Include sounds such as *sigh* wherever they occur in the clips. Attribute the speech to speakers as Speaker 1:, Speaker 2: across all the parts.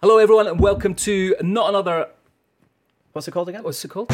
Speaker 1: Hello, everyone, and welcome to not another.
Speaker 2: What's it called again?
Speaker 1: What's it called?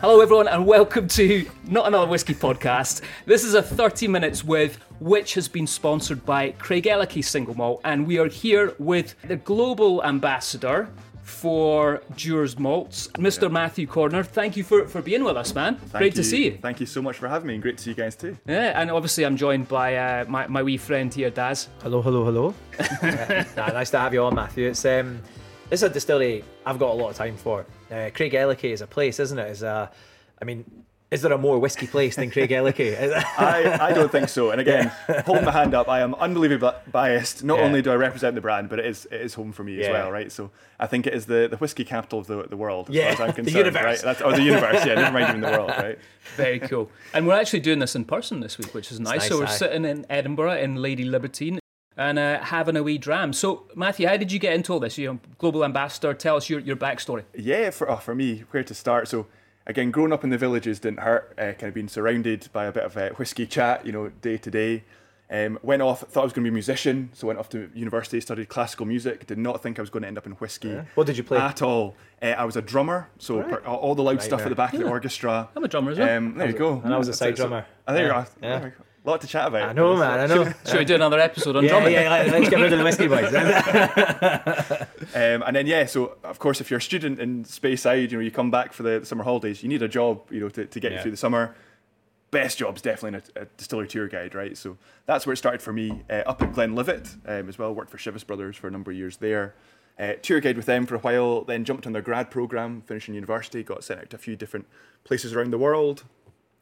Speaker 1: Hello, everyone, and welcome to Not Another Whiskey Podcast. This is a 30 minutes with, which has been sponsored by Craigellachie Single Malt, and we are here with the global ambassador for Dewar's Malts, Mr. Matthew Corner. Thank you for, for being with us, man.
Speaker 3: Thank
Speaker 1: Great to see you.
Speaker 3: Thank you so much for having me, and great to see you guys too.
Speaker 1: Yeah, and obviously I'm joined by uh, my, my wee friend here, Daz.
Speaker 2: Hello, hello, hello. *laughs* Nah, nice to have you on, Matthew. It's um, it's a distillery I've got a lot of time for. Uh, Craigellachie is a place, isn't it? Is a, I mean, is there a more whiskey place than Craigellachie? *laughs*
Speaker 3: I, I don't think so. And again, *laughs* holding my hand up, I am unbelievably biased. Not
Speaker 2: Yeah.
Speaker 3: only do I represent the brand, but it is it is home for me as well, right? So I think it is the, the whiskey capital of the, the world, as
Speaker 2: Yeah,
Speaker 3: far as I'm *laughs*
Speaker 2: the
Speaker 3: concerned.
Speaker 2: universe.
Speaker 3: Right? That's, or the universe, yeah, never mind even the world, right?
Speaker 1: Very cool. and we're actually doing this in person this week, which is nice.
Speaker 2: nice,
Speaker 1: so we're
Speaker 2: aye.
Speaker 1: sitting in Edinburgh in Lady Libertine and uh, having a wee dram. So, Matthew, how did you get into all this? You know, global ambassador, tell us your, your backstory.
Speaker 3: Yeah, for oh, for me, where to start? So again, growing up in the villages didn't hurt. Uh, kind of being surrounded by a bit of uh, whiskey chat, you know, day to day. Um, went off, thought I was going to be a musician, so went off to university, studied classical music. Did not think I was going to end up in whiskey.
Speaker 2: What did you play?
Speaker 3: At all. Uh, I was a drummer, so per, all all the loud stuff at the back of the orchestra.
Speaker 1: I'm a drummer as well.
Speaker 3: Um, there you go.
Speaker 2: And I was a side
Speaker 3: it. So-
Speaker 2: drummer.
Speaker 3: I think
Speaker 2: Yeah,
Speaker 3: you're
Speaker 2: yeah.
Speaker 3: there we go. A lot to chat about.
Speaker 2: I know, man. I know.
Speaker 1: Should we do another episode on
Speaker 2: yeah,
Speaker 1: drumming?
Speaker 2: yeah, let- let's get rid of the whiskey boys. *laughs*
Speaker 3: Um, and then yeah, so of course, if you're a student in Speyside, you know, you come back for the summer holidays, you need a job, you know, to, to get you through the summer. Best job's definitely in a, a distillery tour guide, right? So that's where it started for me. Uh, up at Glenlivet um, as well. Worked for Chivas Brothers for a number of years there. Uh, tour guide with them for a while. Then jumped on their grad program, finishing university. Got sent out to a few different places around the world.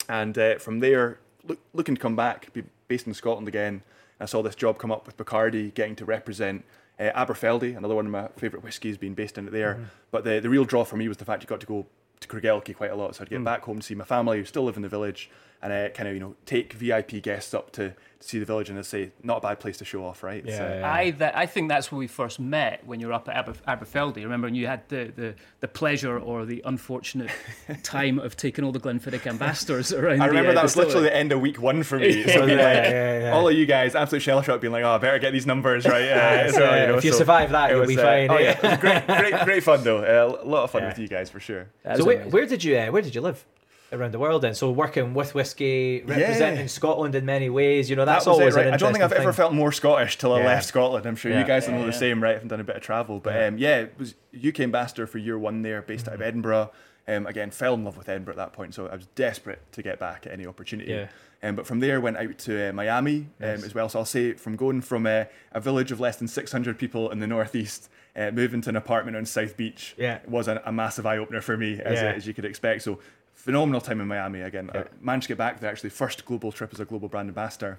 Speaker 3: And uh, from there, look, looking to come back, be based in Scotland again. I saw this job come up with Bacardi, getting to represent uh, Aberfeldy, another one of my favourite whiskies, being based in it there. But the, the real draw for me was the fact you got to go to Craigellachie quite a lot. So I'd get back home to see my family who still live in the village and uh, kind of, you know, take VIP guests up to, to see the village and I'd say, not a bad place to show off, right?
Speaker 2: Yeah,
Speaker 3: uh,
Speaker 2: yeah.
Speaker 1: I, that, I think that's where we first met when you were up at Aber, Aberfeldy. Remember, and you had the, the, the pleasure or the unfortunate *laughs* time of taking all the Glenfiddich ambassadors *laughs* around.
Speaker 3: I
Speaker 1: the,
Speaker 3: remember
Speaker 1: uh,
Speaker 3: that was
Speaker 1: distillery.
Speaker 3: literally the end of week one for *laughs* me. So
Speaker 2: Yeah,
Speaker 3: like,
Speaker 2: yeah, yeah.
Speaker 3: all of you guys, absolute shell shock, being like, "Oh, I better get these numbers right." Uh,
Speaker 2: It's,
Speaker 3: so, you know,
Speaker 2: if you
Speaker 3: so
Speaker 2: survive that, you'll
Speaker 3: was,
Speaker 2: be
Speaker 3: uh,
Speaker 2: fine.
Speaker 3: Oh yeah, great, great, great fun though. Uh, a lot of fun
Speaker 2: Yeah.
Speaker 3: with you guys for sure.
Speaker 2: So where, where did you uh, where did you live around the world then? So working with whiskey, representing Scotland in many ways. You know that's
Speaker 3: that
Speaker 2: always
Speaker 3: it, right?
Speaker 2: an
Speaker 3: I don't think I've
Speaker 2: interesting
Speaker 3: ever felt more Scottish till I
Speaker 2: Yeah.
Speaker 3: left Scotland. I'm sure
Speaker 2: Yeah.
Speaker 3: you guys will know
Speaker 1: Yeah,
Speaker 3: the same, right? I've done a bit of travel, but
Speaker 2: Yeah.
Speaker 3: um, yeah, it was UK ambassador for year one there, based
Speaker 2: Mm-hmm.
Speaker 3: out of Edinburgh. Um, again, fell in love with Edinburgh at that point, so I was desperate to get back at any opportunity.
Speaker 2: Yeah.
Speaker 3: Um, but from there, went out to uh, Miami um, as well. So I'll say from going from uh, a village of less than 600 people in the northeast, uh, moving to an apartment on South Beach,
Speaker 2: Yeah.
Speaker 3: was a, a massive eye opener for me, as,
Speaker 2: Yeah.
Speaker 3: as you could expect. So phenomenal time in Miami. Again,
Speaker 2: Yeah.
Speaker 3: I managed to get back there. Actually, first global trip as a global brand ambassador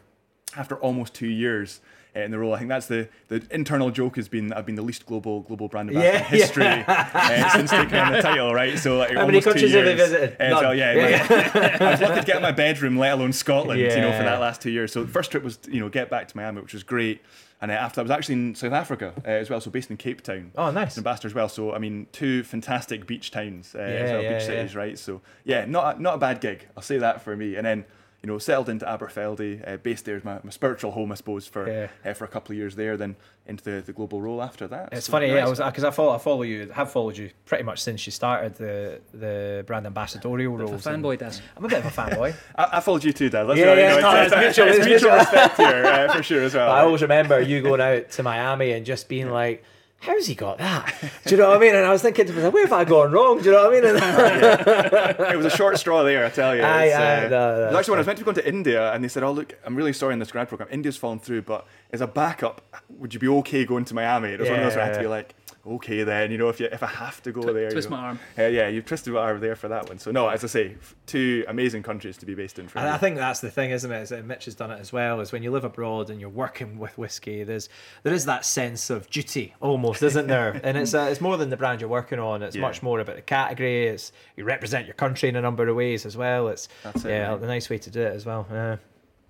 Speaker 3: after almost two years uh, in the role. I think that's the, the internal joke has been that I've been the least global global brand ambassador
Speaker 2: Yeah,
Speaker 3: in history uh, *laughs* since taking on the title, right? So like
Speaker 2: How many countries have you visited?
Speaker 3: Uh, so, yeah, like, I was lucky to get in my bedroom, let alone Scotland, you know, for that last two years. So the first trip was you know get back to Miami, which was great. And uh, after I was actually in South Africa uh, as well, so based in Cape Town.
Speaker 2: Oh, nice.
Speaker 3: Ambassador as well. So I mean, two fantastic beach towns, uh, as
Speaker 2: Yeah,
Speaker 3: well,
Speaker 2: yeah,
Speaker 3: beach
Speaker 2: yeah.
Speaker 3: cities, right? So yeah, not a, not a bad gig. I'll say that for me. And then you know settled into Aberfeldy, uh, based there as my, my spiritual home, I suppose, for
Speaker 2: Yeah.
Speaker 3: uh, for a couple of years there. Then into the, the global role after that.
Speaker 2: It's
Speaker 3: So,
Speaker 2: funny, yeah, I
Speaker 3: nice.
Speaker 2: was because I follow, I follow you, have followed you pretty much since you started the the brand ambassadorial
Speaker 1: The
Speaker 2: roles. and-
Speaker 1: fanboy does.
Speaker 2: I'm a bit of a fanboy. *laughs*
Speaker 3: I, I followed you too, Dad. Let's
Speaker 2: Yeah,
Speaker 3: be
Speaker 2: yeah,
Speaker 3: honest,
Speaker 2: no,
Speaker 3: it's,
Speaker 2: it's
Speaker 3: it's,
Speaker 2: mutual,
Speaker 3: it's
Speaker 2: it's
Speaker 3: mutual
Speaker 2: mutual.
Speaker 3: respect here uh, for sure as well.
Speaker 2: But I always remember you going out to Miami and just being like, "How's he got that?" Do you know what I mean? And I was thinking to myself, "Where have I gone wrong?" Do you know what I mean? *laughs*
Speaker 3: it was a short straw there, I tell you.
Speaker 2: Aye,
Speaker 3: uh,
Speaker 2: no, no,
Speaker 3: actually when I was meant to be going to India, and they said, "Oh, look, I'm really sorry in this grad program. India's fallen through, but as a backup, would you be okay going to Miami?" It was one of those where I had to be like, "Okay, then, you know, if you if I have to go there,
Speaker 1: twist
Speaker 3: you know.
Speaker 1: my arm.
Speaker 3: Uh, yeah, you've twisted my arm there for that one. So no, as I say, two amazing countries to be based in. For
Speaker 2: And
Speaker 3: me.
Speaker 2: I think that's the thing, isn't it? Is that Mitch has done it as well. Is when you live abroad and you're working with whiskey, there's there is that sense of duty almost, isn't there? *laughs* and it's uh, it's more than the brand you're working on. It's
Speaker 3: Yeah.
Speaker 2: much more about the category. It's you represent your country in a number of ways as well. It's
Speaker 3: That's it,
Speaker 2: yeah,
Speaker 3: yeah.
Speaker 2: a nice way to do it as well. Yeah.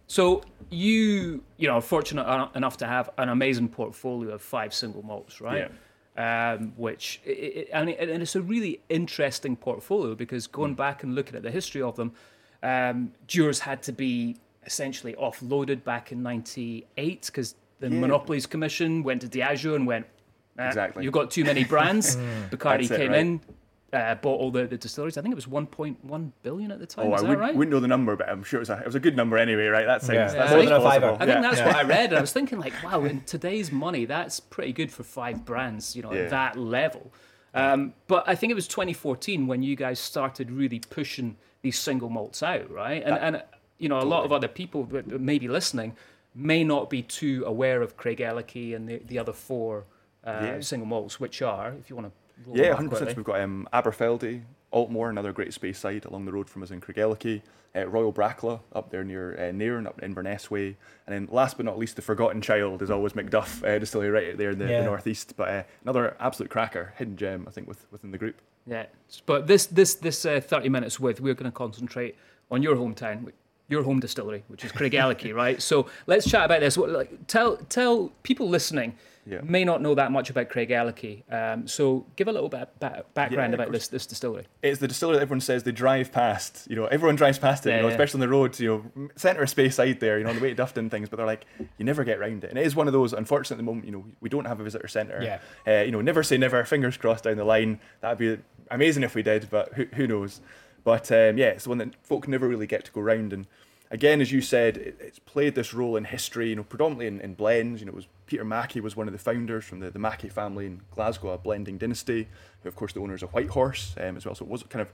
Speaker 1: So you, you know, are fortunate enough to have an amazing portfolio of five single malts, right?
Speaker 3: Yeah.
Speaker 1: Um, which it, and, it, and it's a really interesting portfolio because going back and looking at the history of them, um, Dewar's had to be essentially offloaded back in '98 because the
Speaker 3: Yeah.
Speaker 1: Monopolies Commission went to Diageo and went, "Eh,
Speaker 3: Exactly.
Speaker 1: you've got too many brands. *laughs* Bacardi
Speaker 3: it,
Speaker 1: came
Speaker 3: right.
Speaker 1: in, uh, bought all the, the distilleries. I think it was 1.1 billion at the time.
Speaker 3: Oh,
Speaker 1: Is
Speaker 3: I
Speaker 1: that
Speaker 3: wouldn't,
Speaker 1: right?
Speaker 3: wouldn't know the number, but I'm sure it was a, it was a good number anyway, right? That sounds
Speaker 2: Yeah.
Speaker 3: that's
Speaker 1: Yeah.
Speaker 3: sounds
Speaker 2: More than a fiver.
Speaker 1: I think
Speaker 3: Yeah.
Speaker 1: that's
Speaker 2: Yeah.
Speaker 1: what I read. And I was thinking, like, wow, in today's money, that's pretty good for five brands, you know,
Speaker 3: Yeah.
Speaker 1: at that level. Um, but I think it was 2014 when you guys started really pushing these single malts out, right? And, and you know, a lot of other people that that may be listening may not be too aware of Craigellachie and the, the other four uh,
Speaker 3: Yeah.
Speaker 1: single malts, which are, if you want to.
Speaker 3: Yeah, 100%. We've got um, Aberfeldy, Aultmore, another great Speyside along the road from us in Craigellachie, uh, Royal Brackla up there near uh, Nairn, up in Inverness Way, and then last but not least, the forgotten child is always Macduff uh, Distillery right there in the,
Speaker 2: Yeah.
Speaker 3: the northeast. But uh, another absolute cracker, hidden gem, I think, with, within the group.
Speaker 1: Yeah, but this this this uh, thirty minutes with we're going to concentrate on your hometown, your home distillery, which is Craigellachie, *laughs* right? So let's chat about this. What, like, tell tell people listening
Speaker 3: Yeah.
Speaker 1: may not know that much about Craigellachie. Um, so give a little bit ba- background
Speaker 3: Yeah, of
Speaker 1: about this this distillery.
Speaker 3: It's the distillery that everyone says they drive past. You know, everyone drives past it.
Speaker 1: Yeah,
Speaker 3: you know, especially on the road. You know, centre of Speyside there. You know, on the way to Dufftown and things. But they're like, you never get round it. And it is one of those. Unfortunately, at the moment, you know, we don't have a visitor centre.
Speaker 2: Yeah.
Speaker 3: Uh, you know, never say never. Fingers crossed down the line. That'd be amazing if we did, but who, who knows? But um, yeah, it's the one that folk never really get to go round. And again, as you said, it, it's played this role in history. You know, predominantly in, in blends. You know, it was Peter Mackie was one of the founders from the, the Mackie family in Glasgow, a blending dynasty. Who, of course, the owner owners of White Horse um, as well. So it was kind of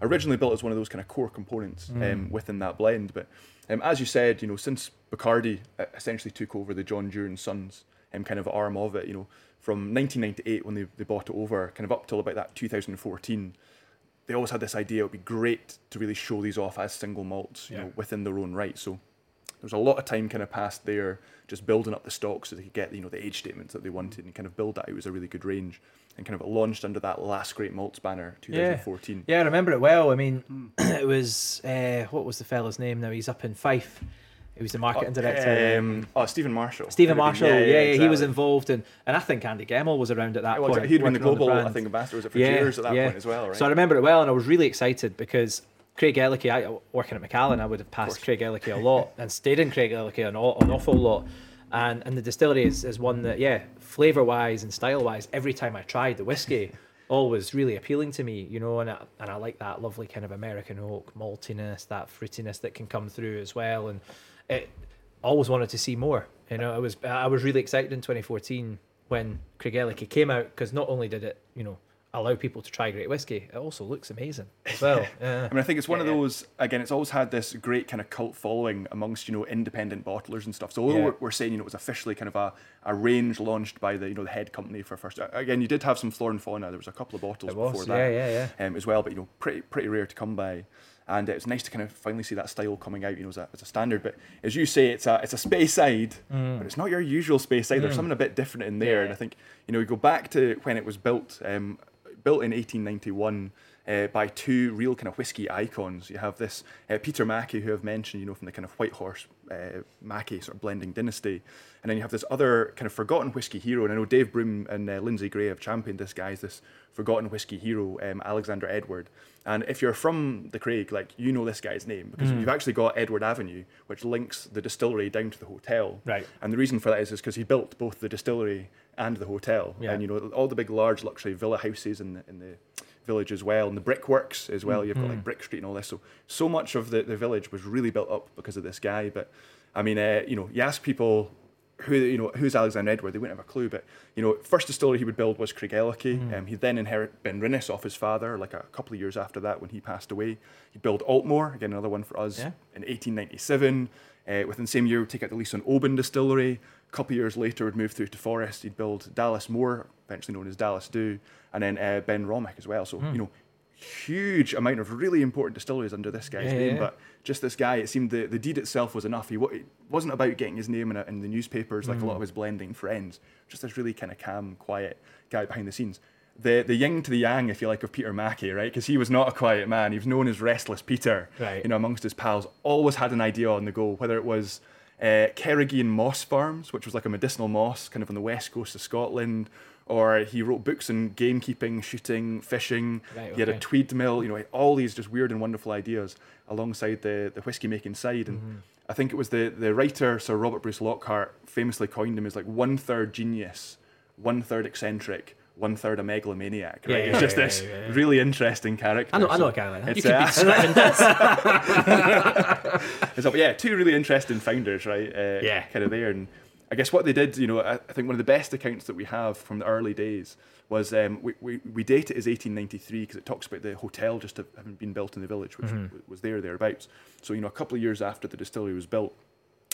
Speaker 3: originally built as one of those kind of core components um, within that blend. But um, as you said, you know, since Bacardi essentially took over the John Dewar and Sons um, kind of arm of it, you know, from 1998 when they, they bought it over, kind of up till about that 2014, they always had this idea it would be great to really show these off as single malts, you
Speaker 2: Yeah.
Speaker 3: know, within their own right. So there was a lot of time kind of passed there just building up the stock so they could get you know the age statements that they wanted and kind of build that out as a really good range and kind of launched under that last great malts banner 2014
Speaker 2: Yeah, I remember it well. I mean,
Speaker 3: Hmm. *clears throat*
Speaker 2: it was uh, what was the fella's name? Now he's up in Fife. He was the marketing director.
Speaker 3: um, oh Stephen Marshall
Speaker 2: Stephen Marshall,
Speaker 3: been-
Speaker 2: yeah, yeah, he was
Speaker 3: exactly.
Speaker 2: involved in, and I think Andy Gemmell was around at that
Speaker 3: Yeah, well,
Speaker 2: point.
Speaker 3: he'd been the global I think ambassador was it for years at that point as well right
Speaker 2: So I remember it well, and I was really excited because Craigellachie, I, working at Macallan, I would have passed. Craigellachie a lot *laughs* and stayed in Craigellachie an, an awful lot. And and the distillery is, is one that, yeah, flavour wise and style wise, every time I tried the whiskey, *laughs* always really appealing to me, you know, and I, and I like that lovely kind of American oak maltiness, that fruitiness that can come through as well. And it always wanted to see more. You know, I was I was really excited in 2014 when Craigellachie came out because not only did it, you know, allow people to try great whiskey, it also looks amazing as *laughs* well. Yeah.
Speaker 3: I mean, I think it's one of
Speaker 2: Yeah, yeah.
Speaker 3: those. Again, it's always had this great kind of cult following amongst you know independent bottlers and stuff. So although
Speaker 2: Yeah.
Speaker 3: we're, we're saying you know it was officially kind of a, a range launched by the you know the head company for first. Again, you did have some Flora and Fauna. There was a couple of bottles
Speaker 2: It was,
Speaker 3: before
Speaker 2: yeah,
Speaker 3: that,
Speaker 2: yeah, yeah.
Speaker 3: um, as well. But you know, pretty pretty rare to come by. And it's nice to kind of finally see that style coming out, you know, as a, as a standard. But as you say, it's a it's a Speyside,
Speaker 2: Mm.
Speaker 3: but it's not your usual Speyside. There's something a bit different in there. And I think you know, you go back to when it was built. Um, built in 1891 uh, by two real kind of whiskey icons. You have this uh, Peter Mackie, who I've mentioned, you know, from the kind of White Horse uh, Mackie sort of blending dynasty, and then you have this other kind of forgotten whiskey hero. And I know Dave Broom and uh, Lindsay Gray have championed this guy as this forgotten whiskey hero, um, Alexander Edward. And if you're from the Craig, like you know this guy's name because you've actually got Edward Avenue, which links the distillery down to the hotel.
Speaker 2: Right.
Speaker 3: And the reason for that is because he built both the distillery and the hotel.
Speaker 2: Yeah.
Speaker 3: And you know all the big large luxury villa houses in the in the village as well, and the brickworks as well. You've got
Speaker 2: Mm-hmm.
Speaker 3: like Brick Street and all this. So so much of the, the village was really built up because of this guy. But I mean, uh, you know, you ask people who you know who's Alexander Edward, they wouldn't have a clue. But you know, first distillery he would build was Craigellachie.
Speaker 2: Mm-hmm.
Speaker 3: Um, he then inherit Ben Rinnes off his father, like a couple of years after that when he passed away. He'd build Aultmore, again another one for us
Speaker 2: Yeah.
Speaker 3: in 1897. Uh, within the same year, would take out the lease on Oban Distillery. A couple of years later, would move through to Forres. He'd build Dallas Mhor, eventually known as Dallas Dhu, and then uh, Benromach as well. So
Speaker 2: Hmm.
Speaker 3: you know, huge amount of really important distilleries under this guy's
Speaker 2: Yeah,
Speaker 3: name.
Speaker 2: yeah.
Speaker 3: But just this guy, it seemed the, the deed itself was enough. He it wasn't about getting his name in, a, in the newspapers like a lot
Speaker 2: Hmm.
Speaker 3: of his blending friends. Just this really kind of calm, quiet guy behind the scenes. The the yin to the yang, if you like, of Peter Mackie, right? Because he was not a quiet man. He was known as Restless Peter,
Speaker 2: Right.
Speaker 3: you know, amongst his pals. Always had an idea on the go, whether it was uh, Kerrigan Moss Farms, which was like a medicinal moss kind of on the west coast of Scotland, or he wrote books on gamekeeping, shooting, fishing.
Speaker 2: Right,
Speaker 3: He had a
Speaker 2: okay.
Speaker 3: tweed mill. You know, all these just weird and wonderful ideas alongside the the whiskey making side. And
Speaker 2: Mm-hmm.
Speaker 3: I think it was the the writer Sir Robert Bruce Lockhart famously coined him as like one third genius, one third eccentric. One third a megalomaniac, right?
Speaker 2: Yeah,
Speaker 3: it's
Speaker 2: yeah,
Speaker 3: just
Speaker 2: yeah,
Speaker 3: this really interesting character.
Speaker 2: I know, I know a guy like that.
Speaker 1: You could
Speaker 3: uh,
Speaker 1: be describing this.
Speaker 3: it's up- yeah, two really interesting founders, right? Uh,
Speaker 2: Yeah.
Speaker 3: kind of there, and I guess what they did, you know, I, I think one of the best accounts that we have from the early days was um, we, we, we date it as 1893 because it talks about the hotel just having been built in the village, which
Speaker 2: Mm-hmm.
Speaker 3: was there thereabouts. So you know, a couple of years after the distillery was built,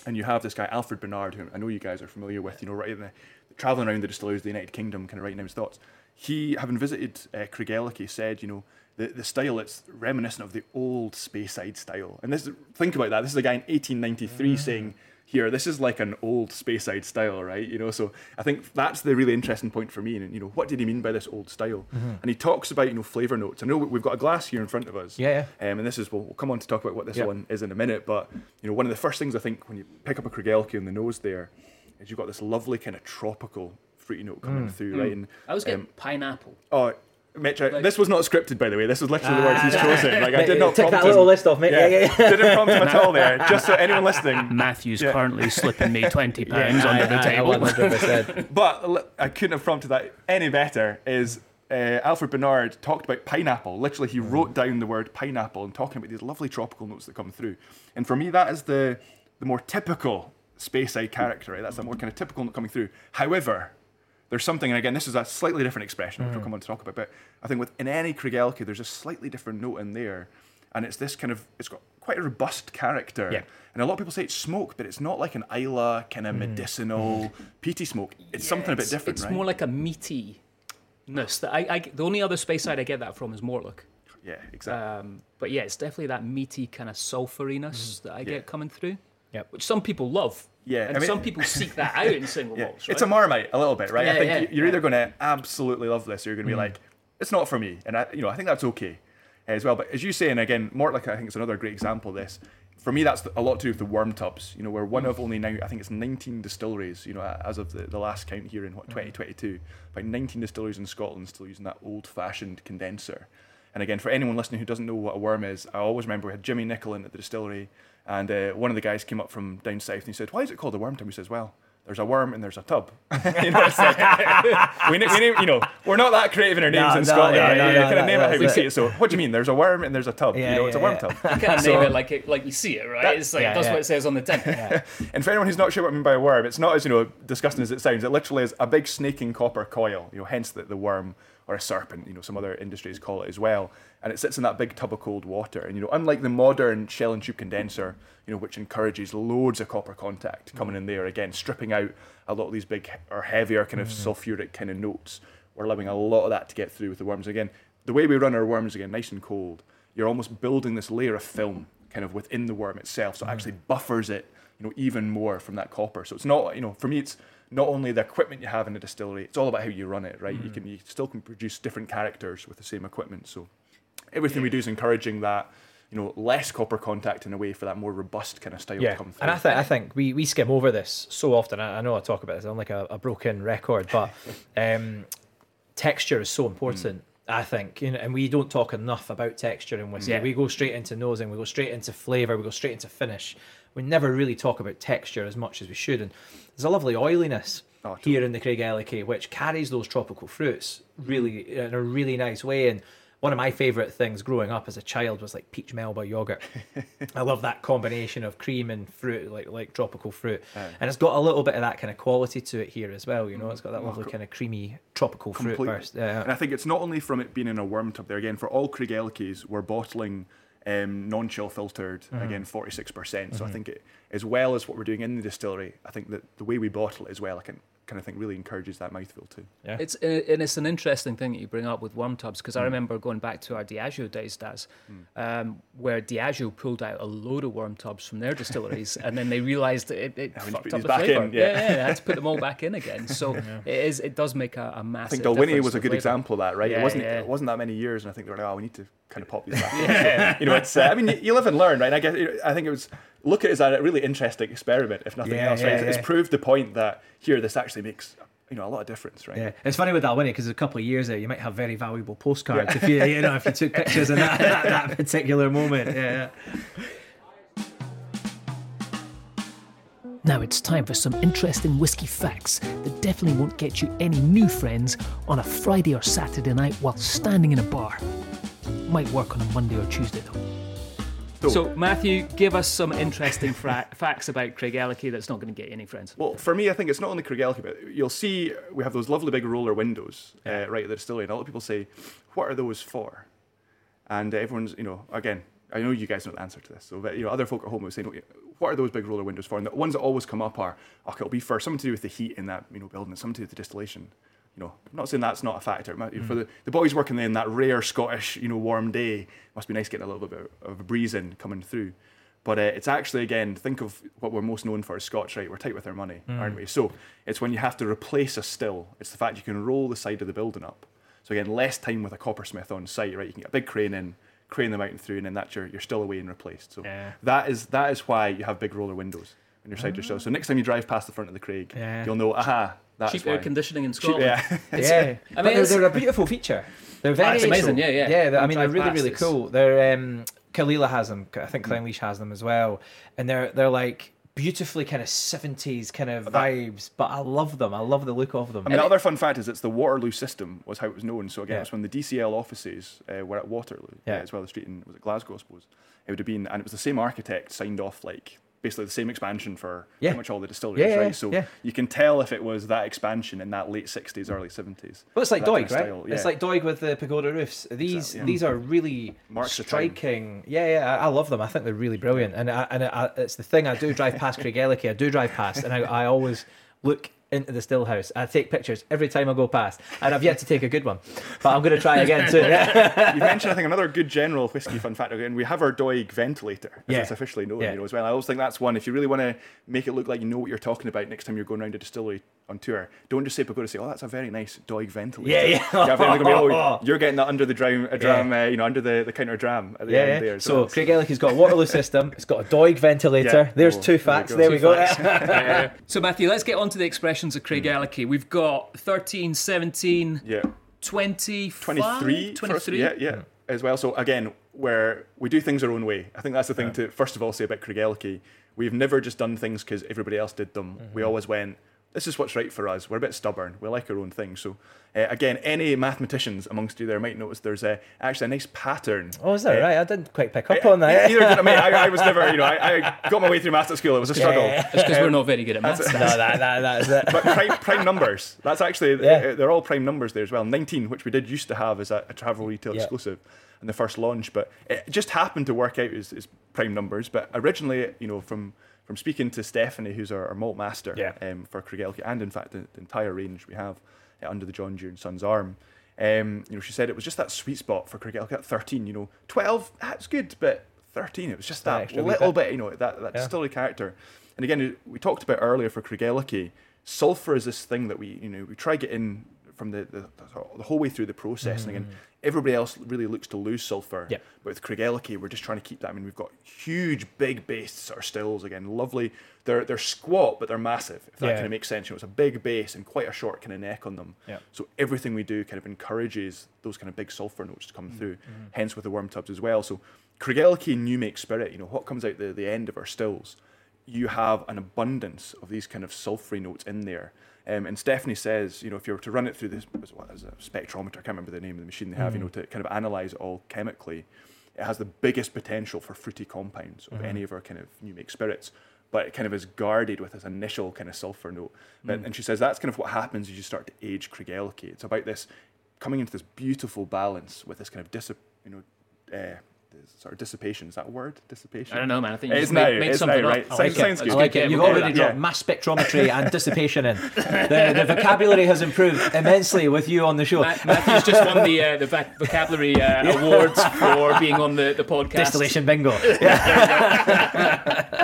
Speaker 3: and you have this guy Alfred Barnard, who I know you guys are familiar with, you know, right in the traveling around the distilleries of the United Kingdom, kind of writing down his thoughts. He, having visited uh, Craigellachie, said, you know, the, the style it's reminiscent of the old Speyside style. And this, think about that. This is a guy in 1893 saying, here, this is like an old Speyside style, right? You know, so I think that's the really interesting point for me. And you know, what did he mean by this old style? And he talks about you know flavor notes. I know we- we've got a glass here in front of us.
Speaker 2: Yeah,
Speaker 3: Um, and this is we'll, we'll come on to talk about what this
Speaker 2: Yep.
Speaker 3: one is in a minute. But you know, one of the first things I think when you pick up a Craigellachie on the nose there, is you've got this lovely kind of tropical fruity note coming through, right? And
Speaker 1: I was getting
Speaker 3: um,
Speaker 1: pineapple.
Speaker 3: oh. Mitch,
Speaker 1: Like-
Speaker 3: this was not scripted, by the way. This was literally the words he's
Speaker 2: Ah.
Speaker 3: chosen. Like I did not
Speaker 2: Tick
Speaker 3: prompt
Speaker 2: that
Speaker 3: him.
Speaker 2: little list off, mate. Yeah, yeah, yeah.
Speaker 3: didn't prompt him at *laughs* all there. Just so anyone listening,
Speaker 1: Matthew's
Speaker 3: Yeah.
Speaker 1: currently slipping me twenty pounds
Speaker 2: Aye,
Speaker 1: under the
Speaker 2: aye,
Speaker 1: table.
Speaker 2: 100%.
Speaker 3: But I couldn't have prompted that any better. Is uh, Alfred Barnard talked about pineapple? Literally, he wrote down the word pineapple and talking about these lovely tropical notes that come through. And for me, that is the the more typical Speyside character. Right? That's the more kind of typical coming through. However, there's something, and again, this is a slightly different expression, which we'll mm. come on to talk about. But I think with in any Craigellachie, there's a slightly different note in there, and it's this kind of it's got quite a robust character.
Speaker 2: Yeah.
Speaker 3: And a lot of people say it's smoke, but it's not like an Islay kind of mm. medicinal mm. peaty smoke. It's something a bit different,
Speaker 1: It's
Speaker 3: right?
Speaker 1: more like a meatiness. That I, I, the only other Speyside I get that from is Mortlach.
Speaker 3: yeah, exactly.
Speaker 1: Um, but yeah, it's definitely that meaty kind of sulfuriness mm-hmm. that I
Speaker 3: Yeah.
Speaker 1: get coming through.
Speaker 2: Yep.
Speaker 1: Which some people love.
Speaker 3: Yeah,
Speaker 1: And
Speaker 3: I mean-
Speaker 1: some people seek that out in *laughs* single
Speaker 3: yeah,
Speaker 1: malts.
Speaker 3: it's a marmite a little bit, right? I
Speaker 1: Yeah,
Speaker 3: think
Speaker 1: yeah,
Speaker 3: you- you're
Speaker 1: yeah.
Speaker 3: either going to absolutely love this, or you're going to be mm. like, it's not for me, and I, you know, I think that's okay eh, as well. But as you say, and again, Mortlach, I think it's another great example of this. For me, that's a lot to do with the worm tubs. You know, we're one of mm. only now, I think it's 19 distilleries. You know, as of the, the last count here in what mm. 2022, about 19 distilleries in Scotland still using that old-fashioned condenser. And again, for anyone listening who doesn't know what a worm is, I always remember we had Jimmy Nichol in at the distillery, and uh, one of the guys came up from down south and he said, "Why is it called a worm tub?" He says, "Well, there's a worm and there's a tub." *laughs* you know, like, *laughs* we, we you know, we're not that creative in our names
Speaker 2: No,
Speaker 3: in
Speaker 2: no,
Speaker 3: Scotland.
Speaker 2: no,
Speaker 3: you
Speaker 2: no,
Speaker 3: kind of name it how we
Speaker 2: it.
Speaker 3: see it. So, what do you mean? There's a worm and there's a tub.
Speaker 2: Yeah,
Speaker 3: you know, it's a worm
Speaker 2: yeah.
Speaker 3: tub. *laughs*
Speaker 1: You kind of
Speaker 3: So-
Speaker 1: name it like it, like you see it, right?
Speaker 3: That-
Speaker 1: it's like
Speaker 2: yeah,
Speaker 1: that's
Speaker 2: yeah.
Speaker 1: what it says on the tin.
Speaker 3: And for anyone who's not sure what I mean by a worm, it's not as you know disgusting as it sounds. It literally is a big snaking copper coil. You know, hence the, the worm or a serpent. You know, some other industries call it as well. And it sits in that big tub of cold water. And you know, unlike the modern shell and tube condenser, you know, which encourages loads of copper contact coming in there again, stripping out a lot of these big or heavier kind of mm-hmm. sulfuric kind of notes. We're allowing a lot of that to get through with the worms again. The way we run our worms again, nice and cold. You're almost building this layer of film kind of within the worm itself, so it actually mm-hmm. buffers it you know, even more from that copper. So it's not, you know, for me, it's not only the equipment you have in a distillery, it's all about how you run it, right? You can, you still can produce different characters with the same equipment. So everything we do is encouraging that, you know, less copper contact in a way for that more robust kind of style
Speaker 2: Yeah,
Speaker 3: to come through.
Speaker 2: and I think I think we, we skim over this so often. I, I know I talk about this. I'm like a, a broken record, but *laughs* um, texture is so important. I think, you know, and we don't talk enough about texture in whiskey.
Speaker 1: Yeah.
Speaker 2: We go straight into nosing, we go straight into flavour, we go straight into finish. We never really talk about texture as much as we should. And there's a lovely oiliness
Speaker 3: Oh,
Speaker 2: here in the Craigellachie, which carries those tropical fruits really in a really nice way. And one of my favourite things growing up as a child was like peach melba yogurt. *laughs* I love that combination of cream and fruit, like like tropical fruit, and it's got a little bit of that kind of quality to it here as well. You know, it's got that mm. lovely oh, kind of creamy tropical fruit
Speaker 3: Completely.
Speaker 2: burst. Yeah,
Speaker 3: And I think it's not only from it being in a worm tub there. Again, for all Craig we're bottling um, non-chill filtered. Again, forty-six percent. So I think it, as well as what we're doing in the distillery, I think that the way we bottle it as well, I can kind of think really encourages that mouthfeel too.
Speaker 2: yeah.
Speaker 1: It's and it's an interesting thing that you bring up with worm tubs because I remember going back to our Diageo days, Daz, um, where Diageo pulled out a load of worm tubs from their distilleries, *laughs* and then they realised it, it
Speaker 3: we need to
Speaker 1: fucked up the
Speaker 3: back
Speaker 1: flavour.
Speaker 3: in, yeah.
Speaker 1: yeah, they had to put them all back in again. So *laughs* it is it does make a massive.
Speaker 3: I think Dalwhinnie was a good
Speaker 1: flavour.
Speaker 3: example of that, right?
Speaker 1: Yeah,
Speaker 3: it wasn't
Speaker 1: yeah.
Speaker 3: it wasn't that many years, and I think they were like, oh, we need to kind of pop these back. in. *laughs* you know, it's. Uh, I mean, you, you live and learn, right? And I guess I think it was look at it as a really interesting experiment, if nothing
Speaker 2: Yeah,
Speaker 3: else, right?
Speaker 2: yeah,
Speaker 3: It's-
Speaker 2: yeah.
Speaker 3: It's proved the point that here this actually makes you know a lot of difference, right?
Speaker 2: Yeah, it's funny with Dalwhinnie because a couple of years there, you might have very valuable postcards if you you know if you *laughs* took pictures in that, that, that particular moment. Yeah, yeah.
Speaker 1: Now it's time for some interesting whiskey facts that definitely won't get you any new friends on a Friday or Saturday night while standing in a bar. Might work on a Monday or Tuesday though. So, Matthew, give us some interesting fra- *laughs* facts about Craigellachie that's not going to get you any friends.
Speaker 3: Well, for me, I think it's not only Craigellachie, but you'll see we have those lovely big roller windows uh, right at the distillery, and a lot of people say, "What are those for?" And uh, everyone's, you know, again, I know you guys know the answer to this, so but, you know, other folk at home will say, "What are those big roller windows for?" And the ones that always come up are, "Okay, it'll be for something to do with the heat in that you know building, something to do with the distillation." You know, I'm not saying that's not a factor. Might- For the, the boys working there in that rare Scottish, you know, warm day, must be nice getting a little bit of a breeze in coming through. But uh, it's actually again, think of what we're most known for as Scots, right? We're tight with our money, aren't we? So it's when you have to replace a still. It's the fact you can roll the side of the building up. So again, less time with a coppersmith on site, right? You can get a big crane in, crane them out and through, and then that's your you're still away and replaced. So
Speaker 2: Yeah.
Speaker 3: that is that is why you have big roller windows on your side your still. So next time you drive past the front of the Craig,
Speaker 2: Yeah.
Speaker 3: you'll know, aha, that's
Speaker 1: Cheap
Speaker 3: why.
Speaker 1: air conditioning in
Speaker 3: Cheap-
Speaker 1: Scotland. *laughs*
Speaker 3: yeah. *laughs*
Speaker 2: yeah,
Speaker 1: I mean,
Speaker 2: they're, they're a beautiful feature. They're very
Speaker 1: it's amazing, yeah, yeah.
Speaker 2: yeah. I mean, they're really, really cool. They're um, Caol Ila has them. I think Clynelish has them as well, and they're they're like beautifully kind of seventies kind of vibes. But I love them. I love the look of them.
Speaker 3: I mean, the other fun fact is it's the Waterloo system was how it was known. So again,
Speaker 2: Yeah.
Speaker 3: it's when the DCL offices uh, were at Waterloo,
Speaker 2: Yeah.
Speaker 3: uh, as well as the street in was it Glasgow, I suppose. It would have been, and it was the same architect signed off like basically the same expansion for
Speaker 2: Yeah.
Speaker 3: pretty much all the distilleries,
Speaker 2: Yeah,
Speaker 3: right? So
Speaker 2: yeah.
Speaker 3: you can tell if it was that expansion in that late '60s, early '70s.
Speaker 2: Well, it's like
Speaker 3: kind
Speaker 2: Doig,
Speaker 3: of
Speaker 2: right?
Speaker 3: style,
Speaker 2: It's like Doig with the pagoda roofs. These
Speaker 3: Exactly,
Speaker 2: these are really
Speaker 3: Marks
Speaker 2: striking. Yeah, yeah, I, I love them. I think they're really brilliant. And I, and I, it's the thing. I do drive past Craigellachie. I do drive past, and I, I always look into the still house. I take pictures every time I go past, and I've yet to take a good one, but I'm going to try again soon. *laughs*
Speaker 3: you *laughs* mentioned, I think, another good general whiskey fun fact. Again, we have our Doig ventilator, as
Speaker 2: Yeah.
Speaker 3: it's officially known,
Speaker 2: Yeah.
Speaker 3: you know, as well. I always think that's one. If you really want to make it look like you know what you're talking about next time you're going around a distillery on tour, don't just say pagoda. Say, oh, that's a very nice Doig ventilator.
Speaker 2: Yeah, yeah.
Speaker 3: yeah gonna be, oh, you're getting that under the dram, a dram,
Speaker 2: Yeah.
Speaker 3: uh, you know, under the, the counter dram at the
Speaker 2: Yeah,
Speaker 3: end
Speaker 2: yeah.
Speaker 3: there.
Speaker 2: So
Speaker 3: it's-
Speaker 2: Craigellachie's got a Waterloo system. It's got a Doig ventilator.
Speaker 3: Yeah.
Speaker 2: There's
Speaker 3: Oh,
Speaker 2: two
Speaker 3: there we
Speaker 2: facts.
Speaker 3: go.
Speaker 2: There we go.
Speaker 3: facts. *laughs* *laughs*
Speaker 1: So, Matthew, let's get on to the expressions of Craigellachie. We've got 13, 17,
Speaker 3: yeah.
Speaker 1: 25,
Speaker 3: 23 for
Speaker 1: 23.
Speaker 3: yeah yeah as well so again where we do things our own way i think that's the thing to first of all say about Craigellachie. we've never just done things because everybody else did them we
Speaker 2: Mm-hmm.
Speaker 3: always went this is what's right for us we're a bit stubborn we like our own thing so uh, again any mathematicians amongst you there might notice there's a, actually a nice pattern
Speaker 2: Oh, is that
Speaker 3: uh,
Speaker 2: right? I didn't quite pick up on that.
Speaker 3: Either did I, mean, I, I was never, you know, I, I *laughs* got my way through maths at school. It was a struggle.
Speaker 2: Yeah.
Speaker 1: It's because we're not very good at maths.
Speaker 2: no, that, that, that's it.
Speaker 3: but prime, prime numbers. That's actually *laughs*
Speaker 2: Yeah.
Speaker 3: uh, they're all prime numbers there as well. 19, which we did used to have as a, a travel retail
Speaker 2: Yeah.
Speaker 3: exclusive in the first launch, but it just happened to work out as, as prime numbers. But originally, you know, from from speaking to Stephanie, who's our, our malt master
Speaker 2: Yeah.
Speaker 3: um, for Craigellachie, and in fact the, the entire range we have uh, under the John Dewar and Sons arm. Um, you know, she said it was just that sweet spot for Craigellachie at 13. You know, 12 that's good, but 13 it was just
Speaker 2: that
Speaker 3: that little
Speaker 2: bit.
Speaker 3: bit. You know, that that
Speaker 2: Yeah.
Speaker 3: distillery character. And again, we talked about earlier for Craigellachie, sulfur is this thing that we you know we try get in from the, the, the whole way through the process. And again, everybody else really looks to lose sulfur.
Speaker 2: Mm-hmm.
Speaker 3: But with Craigellachie, we're just trying to keep that. I mean, we've got huge, big base or stills again, lovely. They're they're squat, but they're massive. If that
Speaker 2: Yeah.
Speaker 3: kind of makes sense, you know, it's a big base and quite a short kind of neck on them.
Speaker 2: Yeah.
Speaker 3: So everything we do kind of encourages those kind of big sulfur notes to come
Speaker 2: Mm-hmm.
Speaker 3: through. Hence with the worm tubs as well. So Craigellachie new make spirit. You know what comes out the the end of our stills. You have an abundance of these kind of sulfury notes in there. Um, and Stephanie says, you know, if you were to run it through this, as what is a spectrometer, I can't remember the name of the machine they have, you know, to kind of analyze it all chemically, it has the biggest potential for fruity compounds of any of our kind of new make spirits. But it kind of is guarded with this initial kind of sulfur note. But, And she says that's kind of what happens as you start to age Craigellachie. It's about this coming into this beautiful balance with this kind of dissip, you know, uh, this sort of dissipation. Is that a word? Dissipation.
Speaker 1: I don't know, man. I think you
Speaker 3: It's
Speaker 1: just
Speaker 3: now.
Speaker 1: make, make
Speaker 3: it's
Speaker 1: something
Speaker 3: now,
Speaker 1: up.
Speaker 3: right?
Speaker 1: I
Speaker 3: Sounds,
Speaker 1: like it. I like it.
Speaker 2: You've already
Speaker 1: that.
Speaker 2: dropped
Speaker 3: Yeah.
Speaker 2: mass spectrometry and dissipation in. The, the vocabulary has improved immensely with you on the show.
Speaker 1: Ma- Matthew's just won the uh, the vac- vocabulary uh, *laughs* awards for being on the, the podcast.
Speaker 2: Distillation bingo.
Speaker 3: Uh, *laughs* *laughs*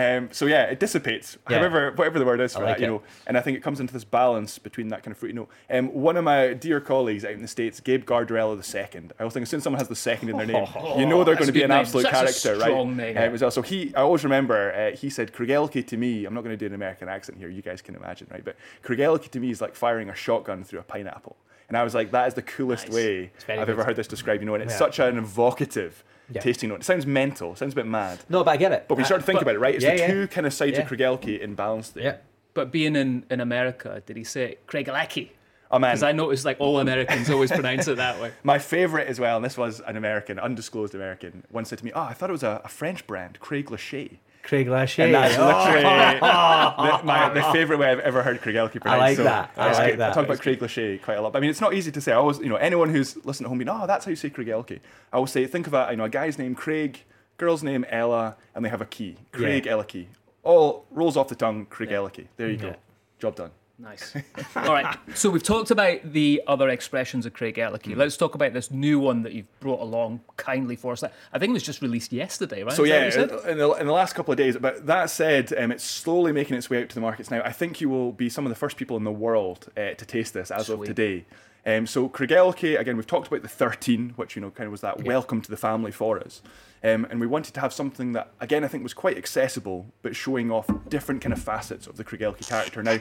Speaker 3: Um, so yeah, it dissipates.
Speaker 2: Yeah.
Speaker 3: However, whatever the word is for
Speaker 2: like
Speaker 3: that, you
Speaker 2: it.
Speaker 3: know. And I think it comes into this balance between that kind of fruity note. Um, one of my dear colleagues out in the states, Gabe Gardrella the second. I always think as soon as someone has the second in their name, *laughs* you know they're going to be an
Speaker 1: name.
Speaker 3: absolute character, right?
Speaker 1: name.
Speaker 3: Um, as. So he, I always remember, uh, he said Craigellachie to me. I'm not going to do an American accent here. You guys can imagine, right? But Craigellachie to me is like firing a shotgun through a pineapple. And I was like, that is the coolest
Speaker 1: Nice.
Speaker 3: way I've
Speaker 2: good.
Speaker 3: ever heard this described. You know, and it's
Speaker 2: Yeah.
Speaker 3: such an evocative
Speaker 2: Yeah.
Speaker 3: tasting note. It sounds mental. It sounds a bit mad.
Speaker 2: No, but I get it.
Speaker 3: But when you start to think
Speaker 2: Uh,
Speaker 3: about it, right, it's
Speaker 2: yeah,
Speaker 3: the
Speaker 2: yeah.
Speaker 3: two kind of sides
Speaker 2: Yeah.
Speaker 3: of Craigellachie in balance there.
Speaker 2: Yeah.
Speaker 1: But being in, in America, did he say it? Craig Alecki?
Speaker 3: Oh man,
Speaker 1: Because I noticed like all Americans always pronounce it that way. *laughs*
Speaker 3: my favorite as well, and this was an American, undisclosed American, once said to me, "Oh, I thought it was a, a French brand, Craig Lachey."
Speaker 2: Craig Lachey.
Speaker 3: And that's
Speaker 2: Oh.
Speaker 3: literally *laughs* the, my, the favorite way I've ever heard Craig Elke pronounced.
Speaker 2: I like
Speaker 3: so
Speaker 2: that. I like that.
Speaker 3: I talk about Craig Lachey quite a lot. But I mean, it's not easy to say. I always, you know, anyone who's listening at home, being, oh, that's how you say Craig Elke. I always say, think of a, you know, a guy's name Craig, girl's name Ella, and they have a key, Craig
Speaker 2: Yeah.
Speaker 3: Elke. All rolls off the tongue, Craig Elke. There you
Speaker 2: Yeah.
Speaker 3: go. Job done.
Speaker 1: Nice. *laughs* All right. So we've talked about the other expressions of Craigellachie. Let's talk about this new one that you've brought along kindly for us. I think it was just released yesterday, right?
Speaker 3: So
Speaker 1: Is
Speaker 3: yeah,
Speaker 1: what you said?
Speaker 3: in the, in the last couple of days. But that said, um, it's slowly making its way out to the markets now. I think you will be some of the first people in the world uh, to taste this as of today. Um, so Craigellachie, again, we've talked about the 13, which you know kind of was that welcome to the family for us, um, and we wanted to have something that again I think was quite accessible, but showing off different kind of facets of the Craigellachie character. Now,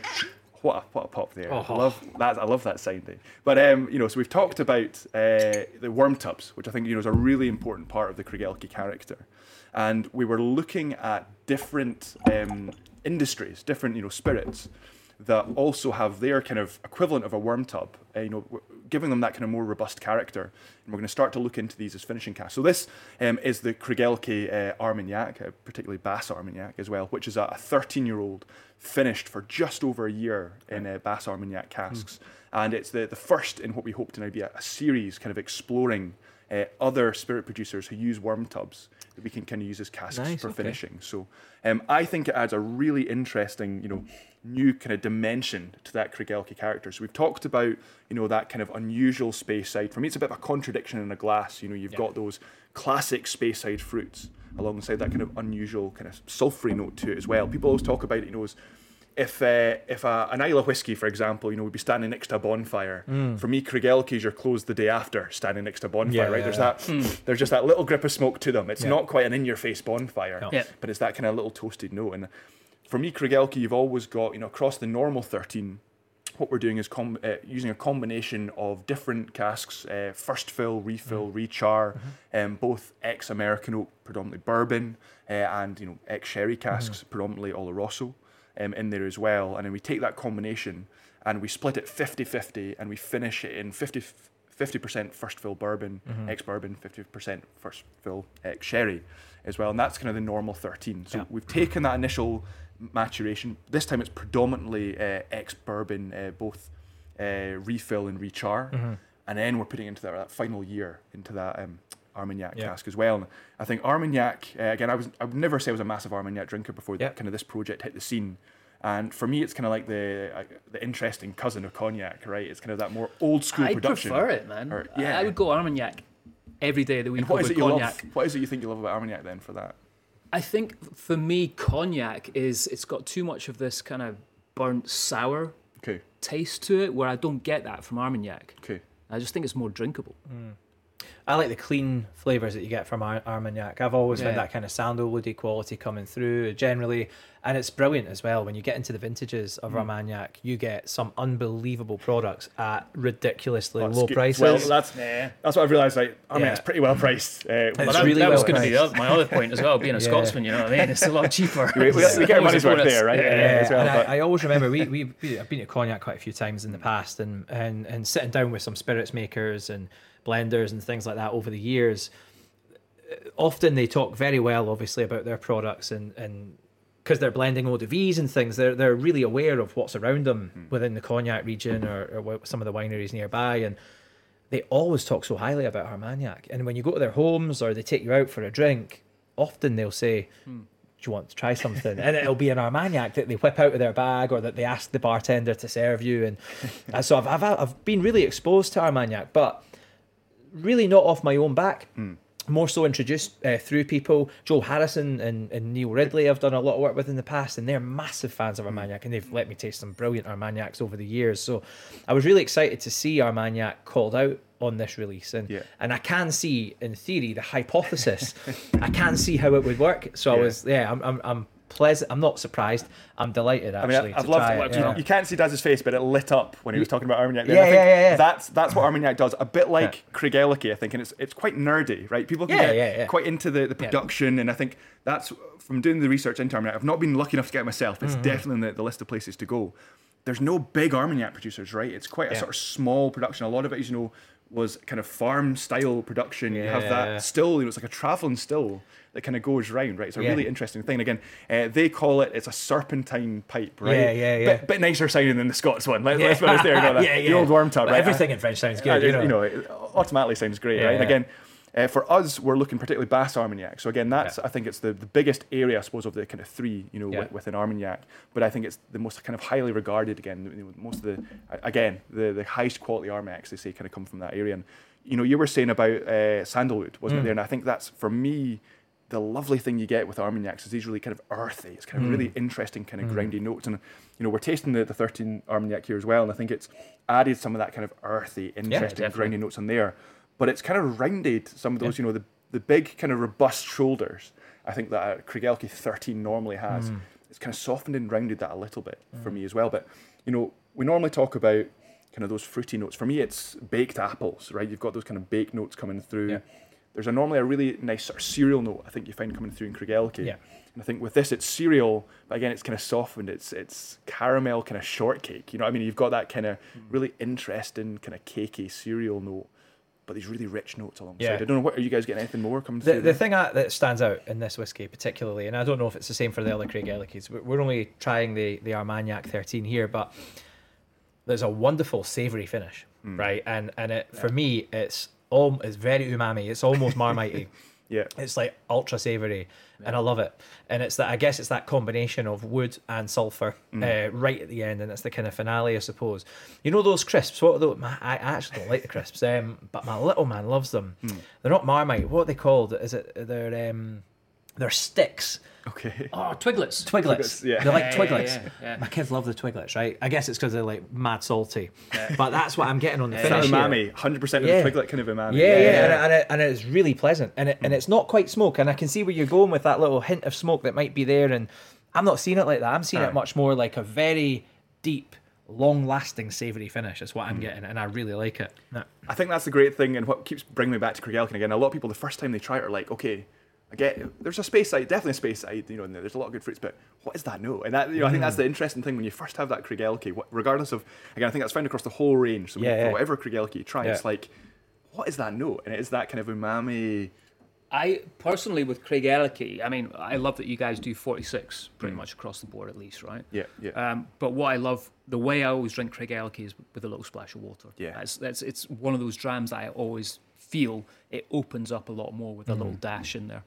Speaker 3: what a, what a pop there! I love that. I love that sound. Dave. But um, you know, so we've talked about uh, the worm tubs, which I think you know is a really important part of the Craigellachie character, and we were looking at different um, industries, different you know spirits that also have their kind of equivalent of a worm tub, uh, you know, giving them that kind of more robust character. And we're going to start to look into these as finishing casks. So this um, is the Craigellachie uh, Armagnac, uh, particularly Bas Armagnac as well, which is a 13-year-old finished for just over a year in uh, Bas Armagnac casks. And it's the, the first in what we hope to now be a, a series kind of exploring uh, other spirit producers who use worm tubs that we can kind of use as casks
Speaker 2: Nice,
Speaker 3: for
Speaker 2: okay.
Speaker 3: finishing. So um, I think it adds a really interesting, you know, new kind of dimension to that Craigellachie character. So we've talked about, you know, that kind of unusual Speyside. For me, it's a bit of a contradiction in a glass. You know, you've got those classic Speyside fruits alongside that kind of unusual kind of sulphury note to it as well. People always talk about it, you know, as if uh, if a, an Islay whiskey, for example, you know, would be standing next to a bonfire. For me, Craigellachie's your closed the day after, standing next to a bonfire.
Speaker 2: Yeah,
Speaker 3: right?
Speaker 2: yeah,
Speaker 3: there's
Speaker 2: yeah.
Speaker 3: that. There's just that little grip of smoke to them. It's
Speaker 2: Yeah.
Speaker 3: not quite an in-your-face bonfire,
Speaker 2: No.
Speaker 1: Yeah.
Speaker 3: but it's that kind of little toasted note. And for me, Craigellachie, you've always got, you know, across the normal 13, what we're doing is com- uh, using a combination of different casks, uh, first fill, refill, rechar, um, both ex-American oak, predominantly bourbon, uh, and, you know, ex-sherry casks, predominantly Oloroso, um, in there as well. And then we take that combination and we split it 50-50 and we finish it in 50 50% first fill bourbon, ex bourbon, 50% first fill ex sherry as well. And that's kind of the normal 13. So
Speaker 2: Yeah.
Speaker 3: we've taken that initial maturation. This time it's predominantly uh, ex bourbon, uh, both uh, refill and rechar.
Speaker 2: Mm-hmm.
Speaker 3: And then we're putting into that, that final year into that um, Armagnac
Speaker 2: Yeah.
Speaker 3: cask as well. And I think Armagnac, uh, again, I, was, I would never say I was a massive Armagnac drinker before
Speaker 2: Yeah.
Speaker 3: kind of this project hit the scene. And for me, it's kind of like the uh, the interesting cousin of cognac, right? It's kind of that more old school
Speaker 1: I
Speaker 3: production.
Speaker 1: prefer it, man.
Speaker 3: Or-
Speaker 1: I-
Speaker 3: yeah.
Speaker 1: I would go Armagnac every day of the week
Speaker 3: And what is
Speaker 1: over
Speaker 3: it you
Speaker 1: cognac.
Speaker 3: love? What is it you think you love about Armagnac then for that?
Speaker 1: I think for me, cognac is it's got too much of this kind of burnt sour
Speaker 3: Okay,
Speaker 1: taste to it, where I don't get that from Armagnac.
Speaker 3: okay.
Speaker 1: I just think it's more drinkable. Mm.
Speaker 2: I like the clean flavors that you get from Ar- Armagnac. I've always found
Speaker 1: Yeah.
Speaker 2: that kind of sandalwoody quality coming through generally, and it's brilliant as well. When you get into the vintages of Armagnac, you get some unbelievable products at ridiculously
Speaker 3: That's
Speaker 2: low
Speaker 3: good.
Speaker 2: prices.
Speaker 3: Well, that's
Speaker 1: Yeah.
Speaker 3: that's what I've realised. Like, Armagnac's
Speaker 2: Yeah.
Speaker 3: pretty well priced. Uh,
Speaker 2: It's
Speaker 1: Well, that,
Speaker 2: really
Speaker 1: that was
Speaker 2: well
Speaker 1: going to be
Speaker 2: priced.
Speaker 1: the, my other point as well. Being a *laughs*
Speaker 2: Yeah.
Speaker 1: Scotsman, you know what I mean? It's a lot cheaper. *laughs*
Speaker 3: we, we, we get our money's worth there, right?
Speaker 1: Yeah.
Speaker 2: Yeah,
Speaker 3: as well,
Speaker 2: I, I always remember we, we we I've been at cognac quite a few times in the past, and and and sitting down with some spirits makers and blenders and things like that over the years. Often they talk very well, obviously, about their products and and because they're blending eau de vies and things, they're they're really aware of what's around them
Speaker 3: Hmm.
Speaker 2: within the cognac region or, or some of the wineries nearby, and they always talk so highly about Armagnac. And when you go to their homes or they take you out for a drink, often they'll say,
Speaker 3: Hmm.
Speaker 2: do you want to try something? and it'll be an Armagnac that they whip out of their bag or that they ask the bartender to serve you. And uh, so I've, I've, I've been really exposed to Armagnac, but really not off my own back. more so introduced uh, through people. Joel Harrison and, and Neil Ridley I've done a lot of work with in the past, and they're massive fans of Armagnac, and they've let me taste some brilliant Armagnacs over the years. So I was really excited to see Armagnac called out on this release, and
Speaker 3: Yeah.
Speaker 2: and I can see in theory the hypothesis. *laughs* I can see how it would work. So I was yeah, I'm I'm, I'm pleasant. I'm not surprised. I'm delighted
Speaker 3: I mean,
Speaker 2: actually.
Speaker 3: I- I've
Speaker 2: to
Speaker 3: loved
Speaker 2: try
Speaker 3: it. You-
Speaker 2: yeah.
Speaker 3: You can't see Daz's face, but it lit up when he was talking about Armagnac. there.
Speaker 2: Yeah, yeah, yeah, yeah.
Speaker 3: That's that's what Armagnac does. A bit like Ellicky, I think, and it's it's quite nerdy, right? People can
Speaker 2: Yeah,
Speaker 3: get
Speaker 2: yeah, yeah.
Speaker 3: quite into the, the production, and I think that's from doing the research into Armagnac. I've not been lucky enough to get it myself.
Speaker 2: Mm-hmm.
Speaker 3: It's definitely in the, the list of places to go. There's no big Armagnac producers, right? It's quite a
Speaker 2: Yeah.
Speaker 3: sort of small production. A lot of it, is, you know, was kind of farm style production. you have
Speaker 2: Yeah.
Speaker 3: that still, you know, it's like a traveling still that kind of goes round, right? It's a
Speaker 2: Yeah.
Speaker 3: really interesting thing. Again, uh, they call it it's a serpentine pipe, right?
Speaker 2: Yeah, yeah, yeah.
Speaker 3: Bit, bit nicer sounding than the Scots one. Let, Let's be honest there. You know, *laughs* that,
Speaker 2: yeah, yeah.
Speaker 3: The old worm tub, right?
Speaker 2: Everything in French sounds good. you know.
Speaker 3: it automatically sounds great,
Speaker 2: Yeah,
Speaker 3: right? And again, uh, for us, we're looking particularly Bas Armagnac. So again, that's I think it's the, the biggest area, I suppose, of the kind of three, you know,
Speaker 2: Yeah.
Speaker 3: wi- within Armagnac. But I think it's the most kind of highly regarded. Again, you know, most of the again the the highest quality Armagnacs they say kind of come from that area. And you know, you were saying about uh, sandalwood, wasn't
Speaker 2: Mm.
Speaker 3: it there? And I think that's for me. The lovely thing you get with Armagnacs is these really kind of earthy. It's kind of
Speaker 2: Mm.
Speaker 3: really interesting, kind of grindy notes. And you know, we're tasting the, the 13 Armagnac here as well, and I think it's added some of that kind of earthy, interesting,
Speaker 2: definitely.
Speaker 3: grindy notes in there. But it's kind of rounded some of those, you know, the, the big kind of robust shoulders. I think that uh, Craigellachie 13 normally has. It's kind of softened and rounded that a little bit for me as well. But you know, we normally talk about kind of those fruity notes. For me, it's baked apples, right? You've got those kind of baked notes coming through.
Speaker 2: Yeah.
Speaker 3: There's a normally a really nice sort of cereal note I think you find coming through in Craigellachie.
Speaker 2: Yeah.
Speaker 3: And I think with this, it's cereal, but again, it's kind of softened. It's it's caramel kind of shortcake. You know what I mean? You've got that kind of
Speaker 2: Mm.
Speaker 3: really interesting kind of cakey cereal note, but these really rich notes alongside.
Speaker 2: Yeah.
Speaker 3: I don't know what are you guys getting anything more coming
Speaker 2: The,
Speaker 3: through?
Speaker 2: the thing I, that stands out in this whiskey particularly, and I don't know if it's the same for the other Craigellachies, we're we're only trying the, the Armagnac 13 here, but there's a wonderful savoury finish,
Speaker 3: Hmm.
Speaker 2: right? And and it for me, it's all it's very umami. It's almost *laughs* marmitey.
Speaker 3: Yeah,
Speaker 2: It's like ultra savoury, and I love it. And it's that I guess it's that combination of wood and sulphur uh, right at the end, and it's the kind of finale, I suppose. You know those crisps? What are those? my- I actually don't like the crisps, um, but my little man loves them. They're not marmite. What are they called? Is it? They're um, they're sticks.
Speaker 3: okay.
Speaker 1: Oh, Twiglets.
Speaker 2: Twiglets.
Speaker 3: yeah.
Speaker 2: They're like
Speaker 1: Yeah, yeah,
Speaker 2: twiglets.
Speaker 1: yeah, yeah.
Speaker 2: My kids love the twiglets, right? I guess it's because they're like mad salty. But that's what I'm getting on the
Speaker 3: That
Speaker 2: finish. here.
Speaker 3: umami, hundred percent of
Speaker 2: Yeah.
Speaker 3: the twiglet kind of umami.
Speaker 2: Yeah, yeah, And, it, and, it, and it's really pleasant, and it, and it's not quite smoke, and I can see where you're going with that little hint of smoke that might be there, and I'm not seeing it like that. I'm seeing
Speaker 3: Aye.
Speaker 2: it much more like a very deep, long-lasting savoury finish. Is what
Speaker 3: Mm.
Speaker 2: I'm getting, and I really like it. Yeah.
Speaker 3: I think that's the great thing, and what keeps bringing me back to Craigellachie again. A lot of people, the first time they try it, are like, okay, I get there's a Speyside, definitely a Speyside, you know, and there's a lot of good fruits, but what is that note? And that, you know, I think that's
Speaker 2: Mm.
Speaker 3: the interesting thing when you first have that Craigellachie, what- regardless of, again, I think that's found across the whole range. So
Speaker 2: Yeah,
Speaker 3: you-
Speaker 2: yeah.
Speaker 3: whatever Craigellachie you try, it's like, what is that note? And it is that kind of umami.
Speaker 1: I personally, with Craigellachie, I mean, I love that you guys do 46 pretty much across the board, at least, right?
Speaker 3: Yeah, yeah.
Speaker 1: Um, but what I love, the way I always drink Craigellachie is with a little splash of water.
Speaker 3: Yeah.
Speaker 1: that's, that's it's one of those drams that I always feel it opens up a lot more with a little dash in there.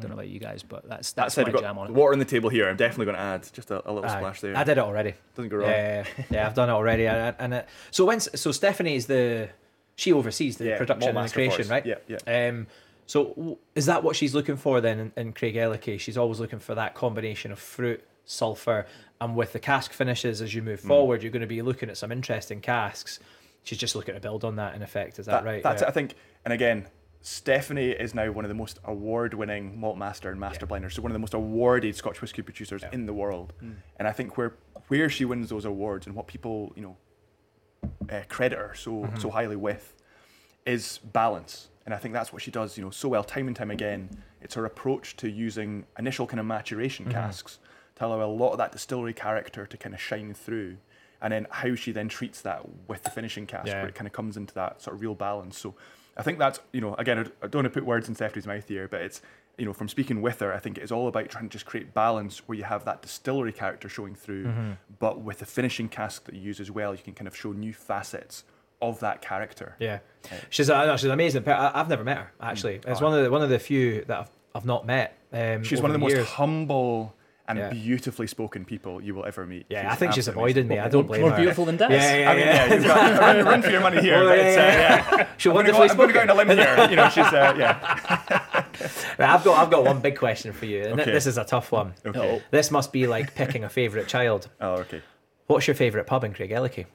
Speaker 1: Don't know about you guys, but that's
Speaker 3: that
Speaker 1: that's
Speaker 3: said,
Speaker 1: my jam on it.
Speaker 3: water on the table here. I'm definitely going to add just a, a little
Speaker 2: Aye.
Speaker 3: splash there.
Speaker 2: I did it already.
Speaker 3: Doesn't go wrong.
Speaker 2: Yeah, yeah, yeah, I've done it already, and, and it, so when so Stephanie is the she oversees the
Speaker 3: Yeah,
Speaker 2: production and the creation, right?
Speaker 3: Yeah, yeah.
Speaker 2: Um, so w- is that what she's looking for then in, in Craigellachie? She's always looking for that combination of fruit, sulfur, and with the cask finishes as you move
Speaker 3: Hmm.
Speaker 2: forward, you're going to be looking at some interesting casks. She's just looking to build on that in effect. Is that, right?
Speaker 3: That's
Speaker 2: Yeah.
Speaker 3: it, I think. And again, Stephanie is now one of the most award-winning malt master and master blenders. So one of the most awarded Scotch whisky producers in the world. Hmm. And I think where where she wins those awards and what people you know uh, credit her so mm-hmm. so highly with is balance. And I think that's what she does, you know, so well time and time again. It's her approach to using initial kind of maturation mm-hmm. casks to allow a lot of that distillery character to kind of shine through. And then how she then treats that with the finishing cask,
Speaker 2: Yeah.
Speaker 3: where it kind of comes into that sort of real balance. So I think that's, you know, again, I don't want to put words in Stephanie's mouth here, but it's, you know, from speaking with her, I think it's all about trying to just create balance where you have that distillery character showing through, but with the finishing cask that you use as well, you can kind of show new facets of that character.
Speaker 2: Yeah, she's uh, no, she's amazing. I, I've never met her actually. It's one of the one of the few that I've, I've not met. Um,
Speaker 3: She's one of the most humble and
Speaker 2: Yeah.
Speaker 3: beautifully spoken people you will ever meet.
Speaker 2: Yeah, I think she's
Speaker 3: absolutely
Speaker 2: avoiding me. I don't blame
Speaker 1: More
Speaker 2: her.
Speaker 1: beautiful than Daz.
Speaker 2: Yeah, yeah,
Speaker 3: I mean, yeah, you've got a run, run for your money here. *laughs*
Speaker 2: Oh,
Speaker 3: but
Speaker 2: yeah,
Speaker 3: it's, uh,
Speaker 2: yeah,
Speaker 3: yeah.
Speaker 2: She'll
Speaker 3: I'm gonna, go,
Speaker 2: wonderfully
Speaker 3: I'm gonna go
Speaker 2: spoken.
Speaker 3: out on a limb here. You know, she's uh, yeah. *laughs*
Speaker 2: Right, I've got I've got one big question for you, and
Speaker 3: Okay.
Speaker 2: this is a tough one.
Speaker 3: Okay.
Speaker 2: This must be like picking a favourite child. *laughs*
Speaker 3: Oh, okay.
Speaker 2: What's your favourite pub in Craigellachie?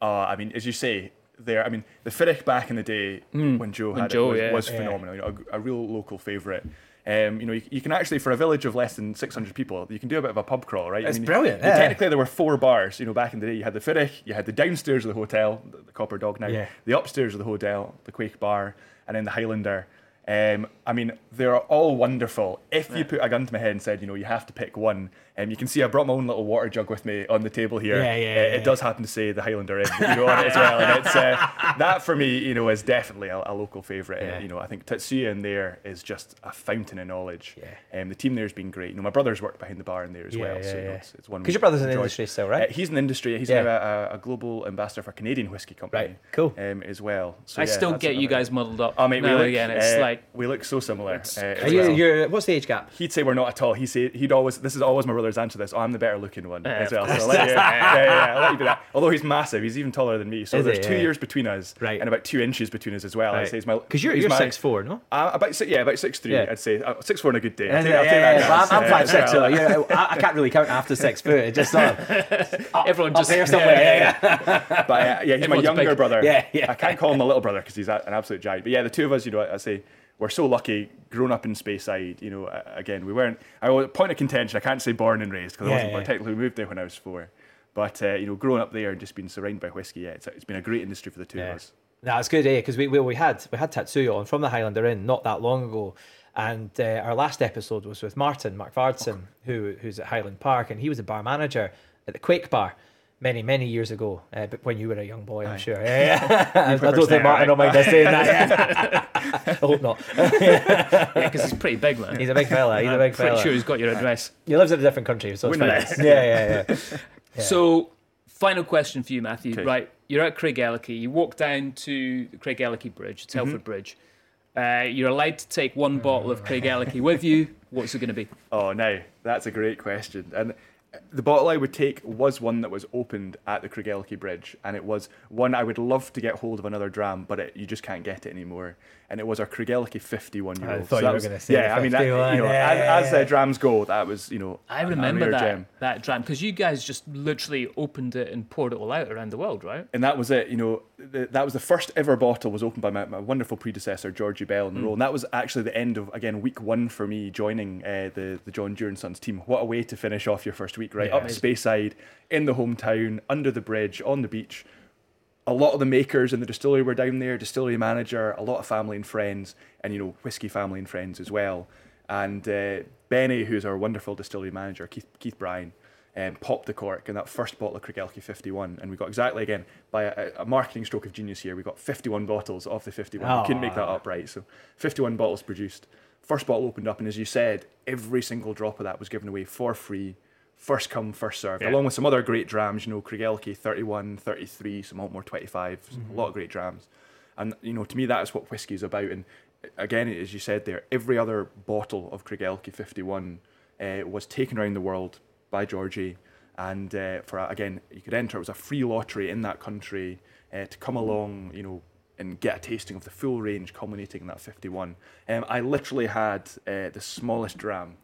Speaker 3: Uh, I mean, as you say, there. I mean, the Fiddich back in the day when Joe
Speaker 1: When
Speaker 3: had
Speaker 1: Joe,
Speaker 3: it was,
Speaker 1: yeah.
Speaker 3: was
Speaker 2: Yeah.
Speaker 3: phenomenal. You know, a, a real local favourite. Um, you know, you, you can actually for a village of less than 600 people, you can do a bit of a pub crawl, right?
Speaker 2: It's
Speaker 3: I mean,
Speaker 2: brilliant,
Speaker 3: you-
Speaker 2: yeah.
Speaker 3: Technically, there were four bars. You know, back in the day, you had the Fiddich, you had the downstairs of the hotel, the, the Copper Dog now,
Speaker 2: Yeah.
Speaker 3: the upstairs of the hotel, the Quaich Bar, and then the Highlander. Um, I mean, they're all wonderful. If you put a gun to my head and said, you know, you have to pick one, um, you can see I brought my own little water jug with me on the table here.
Speaker 2: Yeah, yeah,
Speaker 3: Uh,
Speaker 2: yeah.
Speaker 3: It does happen to say the Highlander Inn, you know, on it as well, and it's uh, *laughs* that for me, you know, is definitely a, a local favourite.
Speaker 2: Yeah.
Speaker 3: You know, I think Tatsuya in there is just a fountain of knowledge.
Speaker 2: Yeah.
Speaker 3: Um, the team there's been great. You know, my brother's worked behind the bar in there as
Speaker 2: Yeah,
Speaker 3: well,
Speaker 2: yeah,
Speaker 3: so you know,
Speaker 2: yeah.
Speaker 3: it's, it's one.
Speaker 2: 'Cause
Speaker 3: we
Speaker 2: your brother's in the industry still, right?
Speaker 3: Uh, he's in the industry. He's
Speaker 2: Yeah.
Speaker 3: now a, a global ambassador for Canadian whiskey company.
Speaker 2: Right, cool.
Speaker 3: Um, as well. So
Speaker 1: I
Speaker 3: yeah,
Speaker 1: still get you guys muddled up.
Speaker 3: Oh mate, we
Speaker 1: now
Speaker 3: look,
Speaker 1: again. It's
Speaker 3: uh,
Speaker 1: like
Speaker 3: we look so similar. Uh, as
Speaker 2: you,
Speaker 3: well.
Speaker 2: you're, what's the age gap?
Speaker 3: He'd say we're not at all. He say he'd always. This is always my brother's answer. to This. Oh, I'm the better looking one
Speaker 1: Yeah,
Speaker 3: as well. So I'll let you, *laughs* yeah, yeah, yeah, I'll let you do that. Although he's massive, he's even taller than me. So
Speaker 2: Is
Speaker 3: there's
Speaker 2: he?
Speaker 3: two
Speaker 2: Yeah.
Speaker 3: years between us,
Speaker 2: Right.
Speaker 3: and about two inches between us as well. I'd say he's my
Speaker 2: Because you're
Speaker 3: he's
Speaker 2: you're
Speaker 3: my-
Speaker 2: six four, no?
Speaker 3: Uh, about six, yeah, about six three.
Speaker 2: Yeah.
Speaker 3: I'd say uh, six four on a good day.
Speaker 2: Yeah,
Speaker 3: I'll take,
Speaker 2: yeah,
Speaker 3: I'll take
Speaker 2: yeah,
Speaker 3: that.
Speaker 2: yeah. Well,
Speaker 3: guys.
Speaker 2: I'm, I'm
Speaker 3: Uh,
Speaker 2: five six,
Speaker 3: yeah.
Speaker 2: so you know, I, I can't really count after six foot. It just sort of *laughs*
Speaker 1: everyone just
Speaker 2: there somewhere. Yeah, yeah. *laughs*
Speaker 3: But uh, yeah, he's my younger brother.
Speaker 2: Yeah, yeah.
Speaker 3: I can't call him my little brother because he's an absolute giant. But yeah, the two of us, you know, I I say we're so lucky, grown up in Speyside. You know, again, we weren't. I was point of contention. I can't say born and raised because
Speaker 2: Yeah,
Speaker 3: I wasn't.
Speaker 2: yeah.
Speaker 3: Technically, moved there when I was four. But uh, you know, growing up there and just being surrounded by whiskey, yeah, it's, it's been a great industry for the two
Speaker 2: Yeah.
Speaker 3: of us.
Speaker 2: It's good, eh? Because we, we we had we had Tatsuya on from the Highlander Inn not that long ago, and uh, our last episode was with Martin Markvardsen, who who's at Highland Park, and he was a bar manager at the Quaich Bar. Many, many years ago, uh, but when you were a young boy, I'm sure. *laughs* Yeah, yeah. *laughs* I don't
Speaker 3: percent
Speaker 2: think Martin
Speaker 3: right.
Speaker 2: will mind us saying that. I *laughs* hope not.
Speaker 1: yeah, because he's pretty big, man.
Speaker 2: He's a big fella. He's a
Speaker 1: I'm
Speaker 2: big fella.
Speaker 1: pretty
Speaker 2: fella.
Speaker 1: sure he's got your address.
Speaker 2: He lives in a different country, so it's
Speaker 3: Wouldn't
Speaker 2: fine. Yeah, yeah, yeah. Yeah.
Speaker 1: So, final question for you, Matthew.
Speaker 3: Okay.
Speaker 1: Right, you're at Craig You walk down to the Craig Bridge,
Speaker 3: Mm-hmm.
Speaker 1: Telford Bridge. Uh, you're allowed to take one bottle of Craig with you. What's it going to be?
Speaker 3: Oh, now that's a great question. And the bottle I would take was one that was opened at the Craigellachie Bridge, and it was one I would love to get hold of another dram, but it, you just can't get it anymore. And it was our Craigellachie 51 year old.
Speaker 2: I
Speaker 3: old.
Speaker 2: thought you were gonna say
Speaker 3: yeah. I mean, that, you know,
Speaker 2: yeah,
Speaker 3: as,
Speaker 2: yeah,
Speaker 3: as
Speaker 2: yeah.
Speaker 3: uh, drams go, that was you know.
Speaker 1: I remember
Speaker 3: rare
Speaker 1: that
Speaker 3: gem.
Speaker 1: that dram because you guys just literally opened it and poured it all out around the world, right?
Speaker 3: and that was it. You know, the, that was the first ever bottle was opened by my, my wonderful predecessor Georgie Bell in the role, and that was actually the end of again week one for me joining uh, the the John Dewar and Sons team. What a way to finish off your first week, right?
Speaker 2: Yeah.
Speaker 3: Up Speyside, in the hometown, under the bridge, on the beach. A lot of the makers in the distillery were down there, distillery manager, a lot of family and friends, and you know whiskey family and friends as well. And uh, Benny, who's our wonderful distillery manager, Keith Keith Bryan, um, popped the cork in that first bottle of Craigellachie 51, and we got exactly again by a, a marketing stroke of genius here. We got 51 bottles of the 51. We couldn't make that up right, so 51 bottles produced. First bottle opened up, and as you said, every single drop of that was given away for free. First come, first served,
Speaker 1: Yeah.
Speaker 3: along with some other great drams, you know, Craigellachie 31, 33, some Aultmore 25, a lot of great drams. And, you know, to me, that is what whiskey is about. And again, as you said there, every other bottle of Craigellachie 51 uh, was taken around the world by Georgie. And uh, for, a- again, you could enter, it was a free lottery in that country uh, to come along, you know, and get a tasting of the full range culminating in that 51. Um, I literally had uh, the smallest dram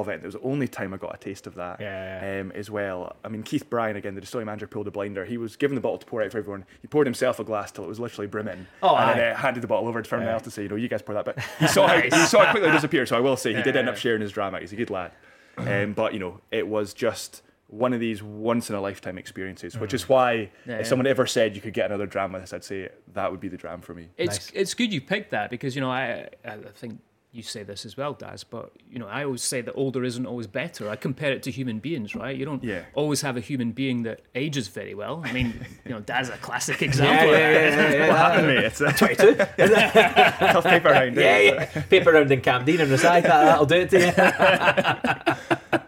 Speaker 3: of it. It was the only time I got a taste of that
Speaker 2: Yeah.
Speaker 3: um, as well. I mean, Keith Bryan, again, the distillery manager, pulled a blinder. He was given the bottle to pour out for everyone. He poured himself a glass till it was literally brimming.
Speaker 2: Oh,
Speaker 3: and then uh, handed the bottle over to everyone
Speaker 2: Yeah.
Speaker 3: else to say, you know, you guys pour that. But *laughs* he saw, how, he saw it quickly disappear. So I will say he did end up sharing his drama. He's a good lad. *clears throat* Um, but, you know, it was just one of these once in a lifetime experiences, which is why
Speaker 1: Yeah, yeah.
Speaker 3: if someone ever said you could get another dram with this, I'd say that would be the dram for me.
Speaker 1: It's
Speaker 2: Nice.
Speaker 1: it's good you picked that because you know I I think you say this as well, Daz. But you know I always say that older isn't always better. I compare it to human beings, right? You don't
Speaker 3: Yeah.
Speaker 1: always have a human being that ages very well. I mean, you know, Daz is a classic *laughs* example.
Speaker 2: yeah, yeah, yeah, yeah.
Speaker 3: What happened, mate? It's a *laughs*
Speaker 2: 22. *laughs*
Speaker 3: tough paper round.
Speaker 2: yeah, yeah. Paper round in Camden and recycle that. That'll do it to you.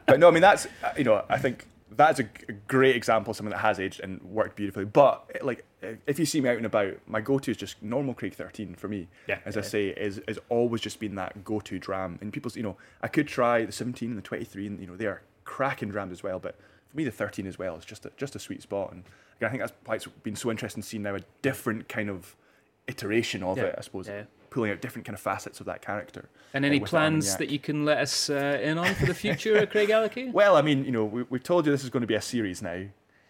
Speaker 3: but no, I mean that's uh, you know I think that's a great example of something that has aged and worked beautifully. But uh, like uh, if you see me out and about, my go-to is just normal Craig 13 for me.
Speaker 2: Yeah.
Speaker 3: as I say, is is always just been that go-to dram. And people's you know I could try the 17 and the 23, and you know they are cracking drams as well. But for me, the 13 as well is just a, just a sweet spot. And again, I think that's why it's been so interesting seeing now a different kind of iteration of
Speaker 1: Yeah.
Speaker 3: it, I suppose,
Speaker 1: Yeah.
Speaker 3: Pulling out different kind of facets of that character.
Speaker 1: And
Speaker 3: uh,
Speaker 1: any
Speaker 3: with
Speaker 1: plans
Speaker 3: Armagnac.
Speaker 1: that you can let us uh, in on for the future, Craigellachie? *laughs*
Speaker 3: Well, I mean, you know, we, we've told you this is going to be a series now.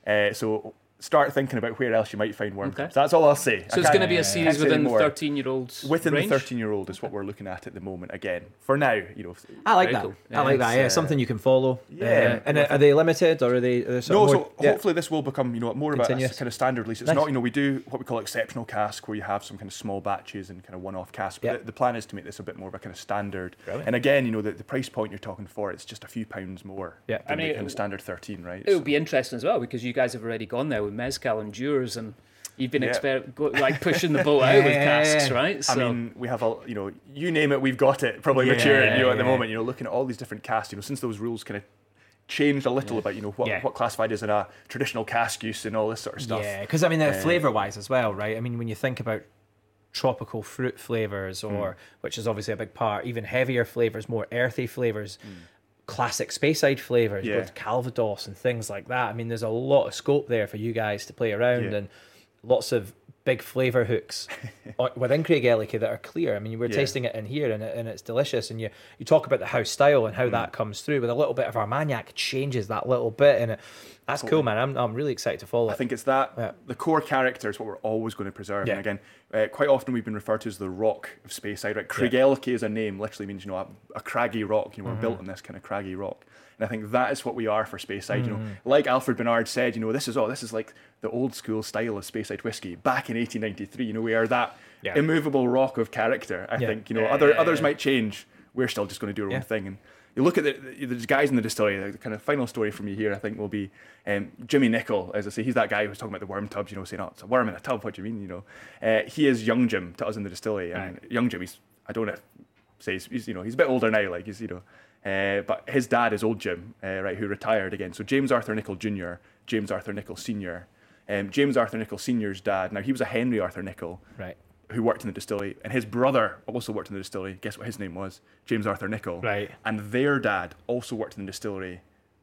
Speaker 3: Uh, so start thinking about where else you might find worm
Speaker 1: Okay.
Speaker 3: tubs. That's all I'll say. I
Speaker 1: So it's going to be a series within
Speaker 3: more.
Speaker 1: 13 year olds.
Speaker 3: Within
Speaker 1: range?
Speaker 3: the 13 year old is what we're looking at at the moment. Again, for now, you know.
Speaker 2: I like that.
Speaker 1: cool.
Speaker 2: I like that. Yeah,
Speaker 3: uh,
Speaker 2: something you can follow.
Speaker 3: yeah,
Speaker 2: Um, and are they limited or are they? Are they
Speaker 3: No,
Speaker 2: of
Speaker 3: so
Speaker 2: more, yeah.
Speaker 3: hopefully this will become, you know, more of a kind of standard release. It's
Speaker 2: Nice.
Speaker 3: not, you know, we do what we call exceptional cask, where you have some kind of small batches and kind of one-off casks. But
Speaker 2: Yeah.
Speaker 3: the, the plan is to make this a bit more of a kind of standard.
Speaker 2: Brilliant.
Speaker 3: And again, you know, the, the price point you're talking for, it's just a few pounds more.
Speaker 2: Yeah.
Speaker 3: than
Speaker 1: I mean,
Speaker 3: the kind of standard 13, right?
Speaker 1: It
Speaker 3: So-
Speaker 1: would be interesting as well because you guys have already gone there with Mezcal and Dures and you've been
Speaker 3: Yeah.
Speaker 1: exper- go, like pushing the boat *laughs* out with casks, right?
Speaker 3: I mean, we have a, you know, you name it, we've got it. Probably
Speaker 2: Yeah,
Speaker 3: maturing, you know, at the
Speaker 2: yeah.
Speaker 3: moment. You know, looking at all these different casts. You know, since those rules kind of changed a little about, you know, what
Speaker 2: Yeah.
Speaker 3: what classified as in a traditional cask use and all this sort of stuff.
Speaker 2: Yeah, because I mean, uh, flavor wise as well, right? I mean, when you think about tropical fruit flavors,
Speaker 3: Hmm.
Speaker 2: or which is obviously a big part, even heavier flavors, more earthy flavors,
Speaker 3: Hmm.
Speaker 2: Classic Speyside flavors,
Speaker 3: Yeah.
Speaker 2: with Calvados and things like that. I mean, there's a lot of scope there for you guys to play around
Speaker 3: Yeah.
Speaker 2: and lots of big flavor hooks *laughs* within Craigellachie that are clear. I mean, we're
Speaker 3: Yeah.
Speaker 2: tasting it in here and, it, and it's delicious. And you, you talk about the house style and how
Speaker 3: Hmm.
Speaker 2: that comes through with a little bit of Armagnac changes that little bit. And it, that's cool, man. I'm, I'm really excited to follow
Speaker 3: I
Speaker 2: it.
Speaker 3: think it's that
Speaker 2: Yeah.
Speaker 3: the core character is what we're always going to preserve.
Speaker 2: Yeah.
Speaker 3: And again, uh, quite often we've been referred to as the rock of Speyside. Right, Craigellachie as a name literally means you know a, a craggy rock. You know, we're
Speaker 2: Mm-hmm.
Speaker 3: built on this kind of craggy rock. And I think that is what we are for space Speyside. You know,
Speaker 2: Mm-hmm.
Speaker 3: like Alfred Barnard said, you know, this is all this is like the old school style of Speyside whiskey back in 1893. You know, we are that
Speaker 2: Yeah.
Speaker 3: immovable rock of character. I
Speaker 2: Yeah.
Speaker 3: think you know
Speaker 2: Yeah,
Speaker 3: other
Speaker 2: yeah,
Speaker 3: others
Speaker 2: yeah.
Speaker 3: might change. We're still just going to do our
Speaker 2: Yeah.
Speaker 3: own thing. And you look at the, the, guys in the distillery. The kind of final story for me here, I think, will be um, Jimmy Nicol. As I say, he's that guy who was talking about the worm tubs. You know, saying, "Oh, it's a worm in a tub." What do you mean? You know, uh, he is young Jim to us in the distillery, and young Jim. He's I don't know, say he's, he's you know he's a bit older now. Like he's you know. Uh, but his dad is old Jim, uh, right, who retired again. So James Arthur Nicol Jr., James Arthur Nicol Sr., um, James Arthur Nicol Sr.'s dad. Now he was a Henry Arthur Nicol,
Speaker 2: Right.
Speaker 3: Who worked in the distillery, and his brother also worked in the distillery. Guess what his name was? James Arthur Nicol.
Speaker 2: Right.
Speaker 3: And their dad also worked in the distillery.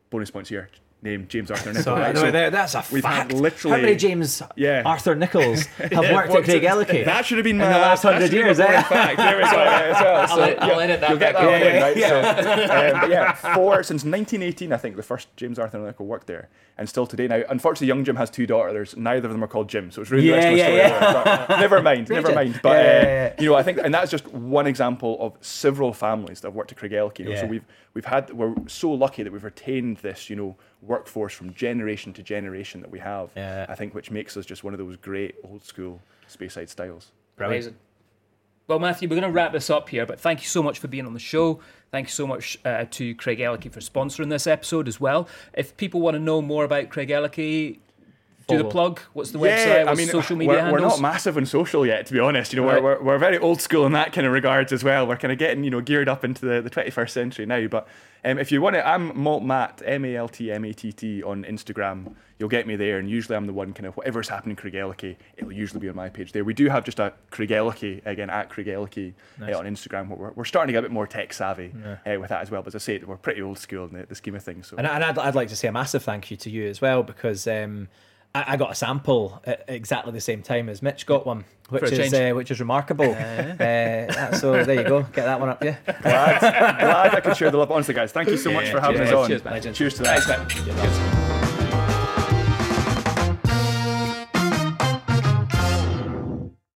Speaker 3: Bonus points here. Named James Arthur Nichols.
Speaker 2: So,
Speaker 3: right?
Speaker 2: no,
Speaker 3: So
Speaker 2: there, that's a
Speaker 3: we've had literally-
Speaker 2: How many James
Speaker 3: Yeah.
Speaker 2: Arthur Nichols *laughs* have worked at Craigellachie?
Speaker 3: That should have been
Speaker 2: in
Speaker 3: my
Speaker 2: the last hundred years.
Speaker 3: been my
Speaker 2: Eh?
Speaker 3: fact. There we go. *laughs* well. So,
Speaker 1: I'll, I'll edit that
Speaker 3: You'll get
Speaker 1: back
Speaker 3: that
Speaker 1: in.
Speaker 3: one in, right? So, um, yeah, four since 1918, I think the first James Arthur Nicol worked there, and still today. Now, unfortunately, young Jim has two daughters. Neither of them are called Jim, so it's really
Speaker 2: Yeah,
Speaker 3: the rest of the
Speaker 2: yeah,
Speaker 3: story there. But never mind, never mind. But
Speaker 2: Yeah,
Speaker 3: uh,
Speaker 2: yeah, yeah.
Speaker 3: you know, I think, and that's just one example of several families that have worked at Craigellachie. You know, So we've we've had we're so lucky that we've retained this, you know, workforce from generation to generation that we have.
Speaker 2: Yeah.
Speaker 3: I think which makes us just one of those great old school Speyside styles.
Speaker 1: Amazing. Well, Matthew, we're going to wrap this up here, but thank you so much for being on the show. Thank you so much uh, to Craigellachie for sponsoring this episode as well. If people want to know more about Craigellachie, do the plug. What's the website? What's social media
Speaker 3: we're,
Speaker 1: handles?
Speaker 3: we're not massive on social yet, to be honest. You know,
Speaker 1: Right.
Speaker 3: we're, we're, we're very old school in that kind of regards as well. We're kind of getting, you know, geared up into the, the 21st century now. But um, if you want to, I'm Malt Matt, M A L T M A T T on Instagram. You'll get me there, and usually I'm the one kind of whatever's happening in Craig it'll usually be on my page there. We do have just a Craigellachie, again, at Craigellachie uh, on Instagram. We're, we're starting to get a bit more tech savvy uh, with that as well. But as I say, we're pretty old school in the, the scheme of things. So.
Speaker 2: And, and I'd, I'd like to say a massive thank you to you as well because um, I, I got a sample at exactly the same time as Mitch got one, which is uh, which is remarkable. uh, so there you go, get that one up, yeah. *laughs*
Speaker 3: glad, glad I could share the love. Honestly, guys, thank you so much for having
Speaker 2: cheers.
Speaker 3: us on.
Speaker 1: Cheers, man.
Speaker 3: Cheers to that.
Speaker 1: Thanks.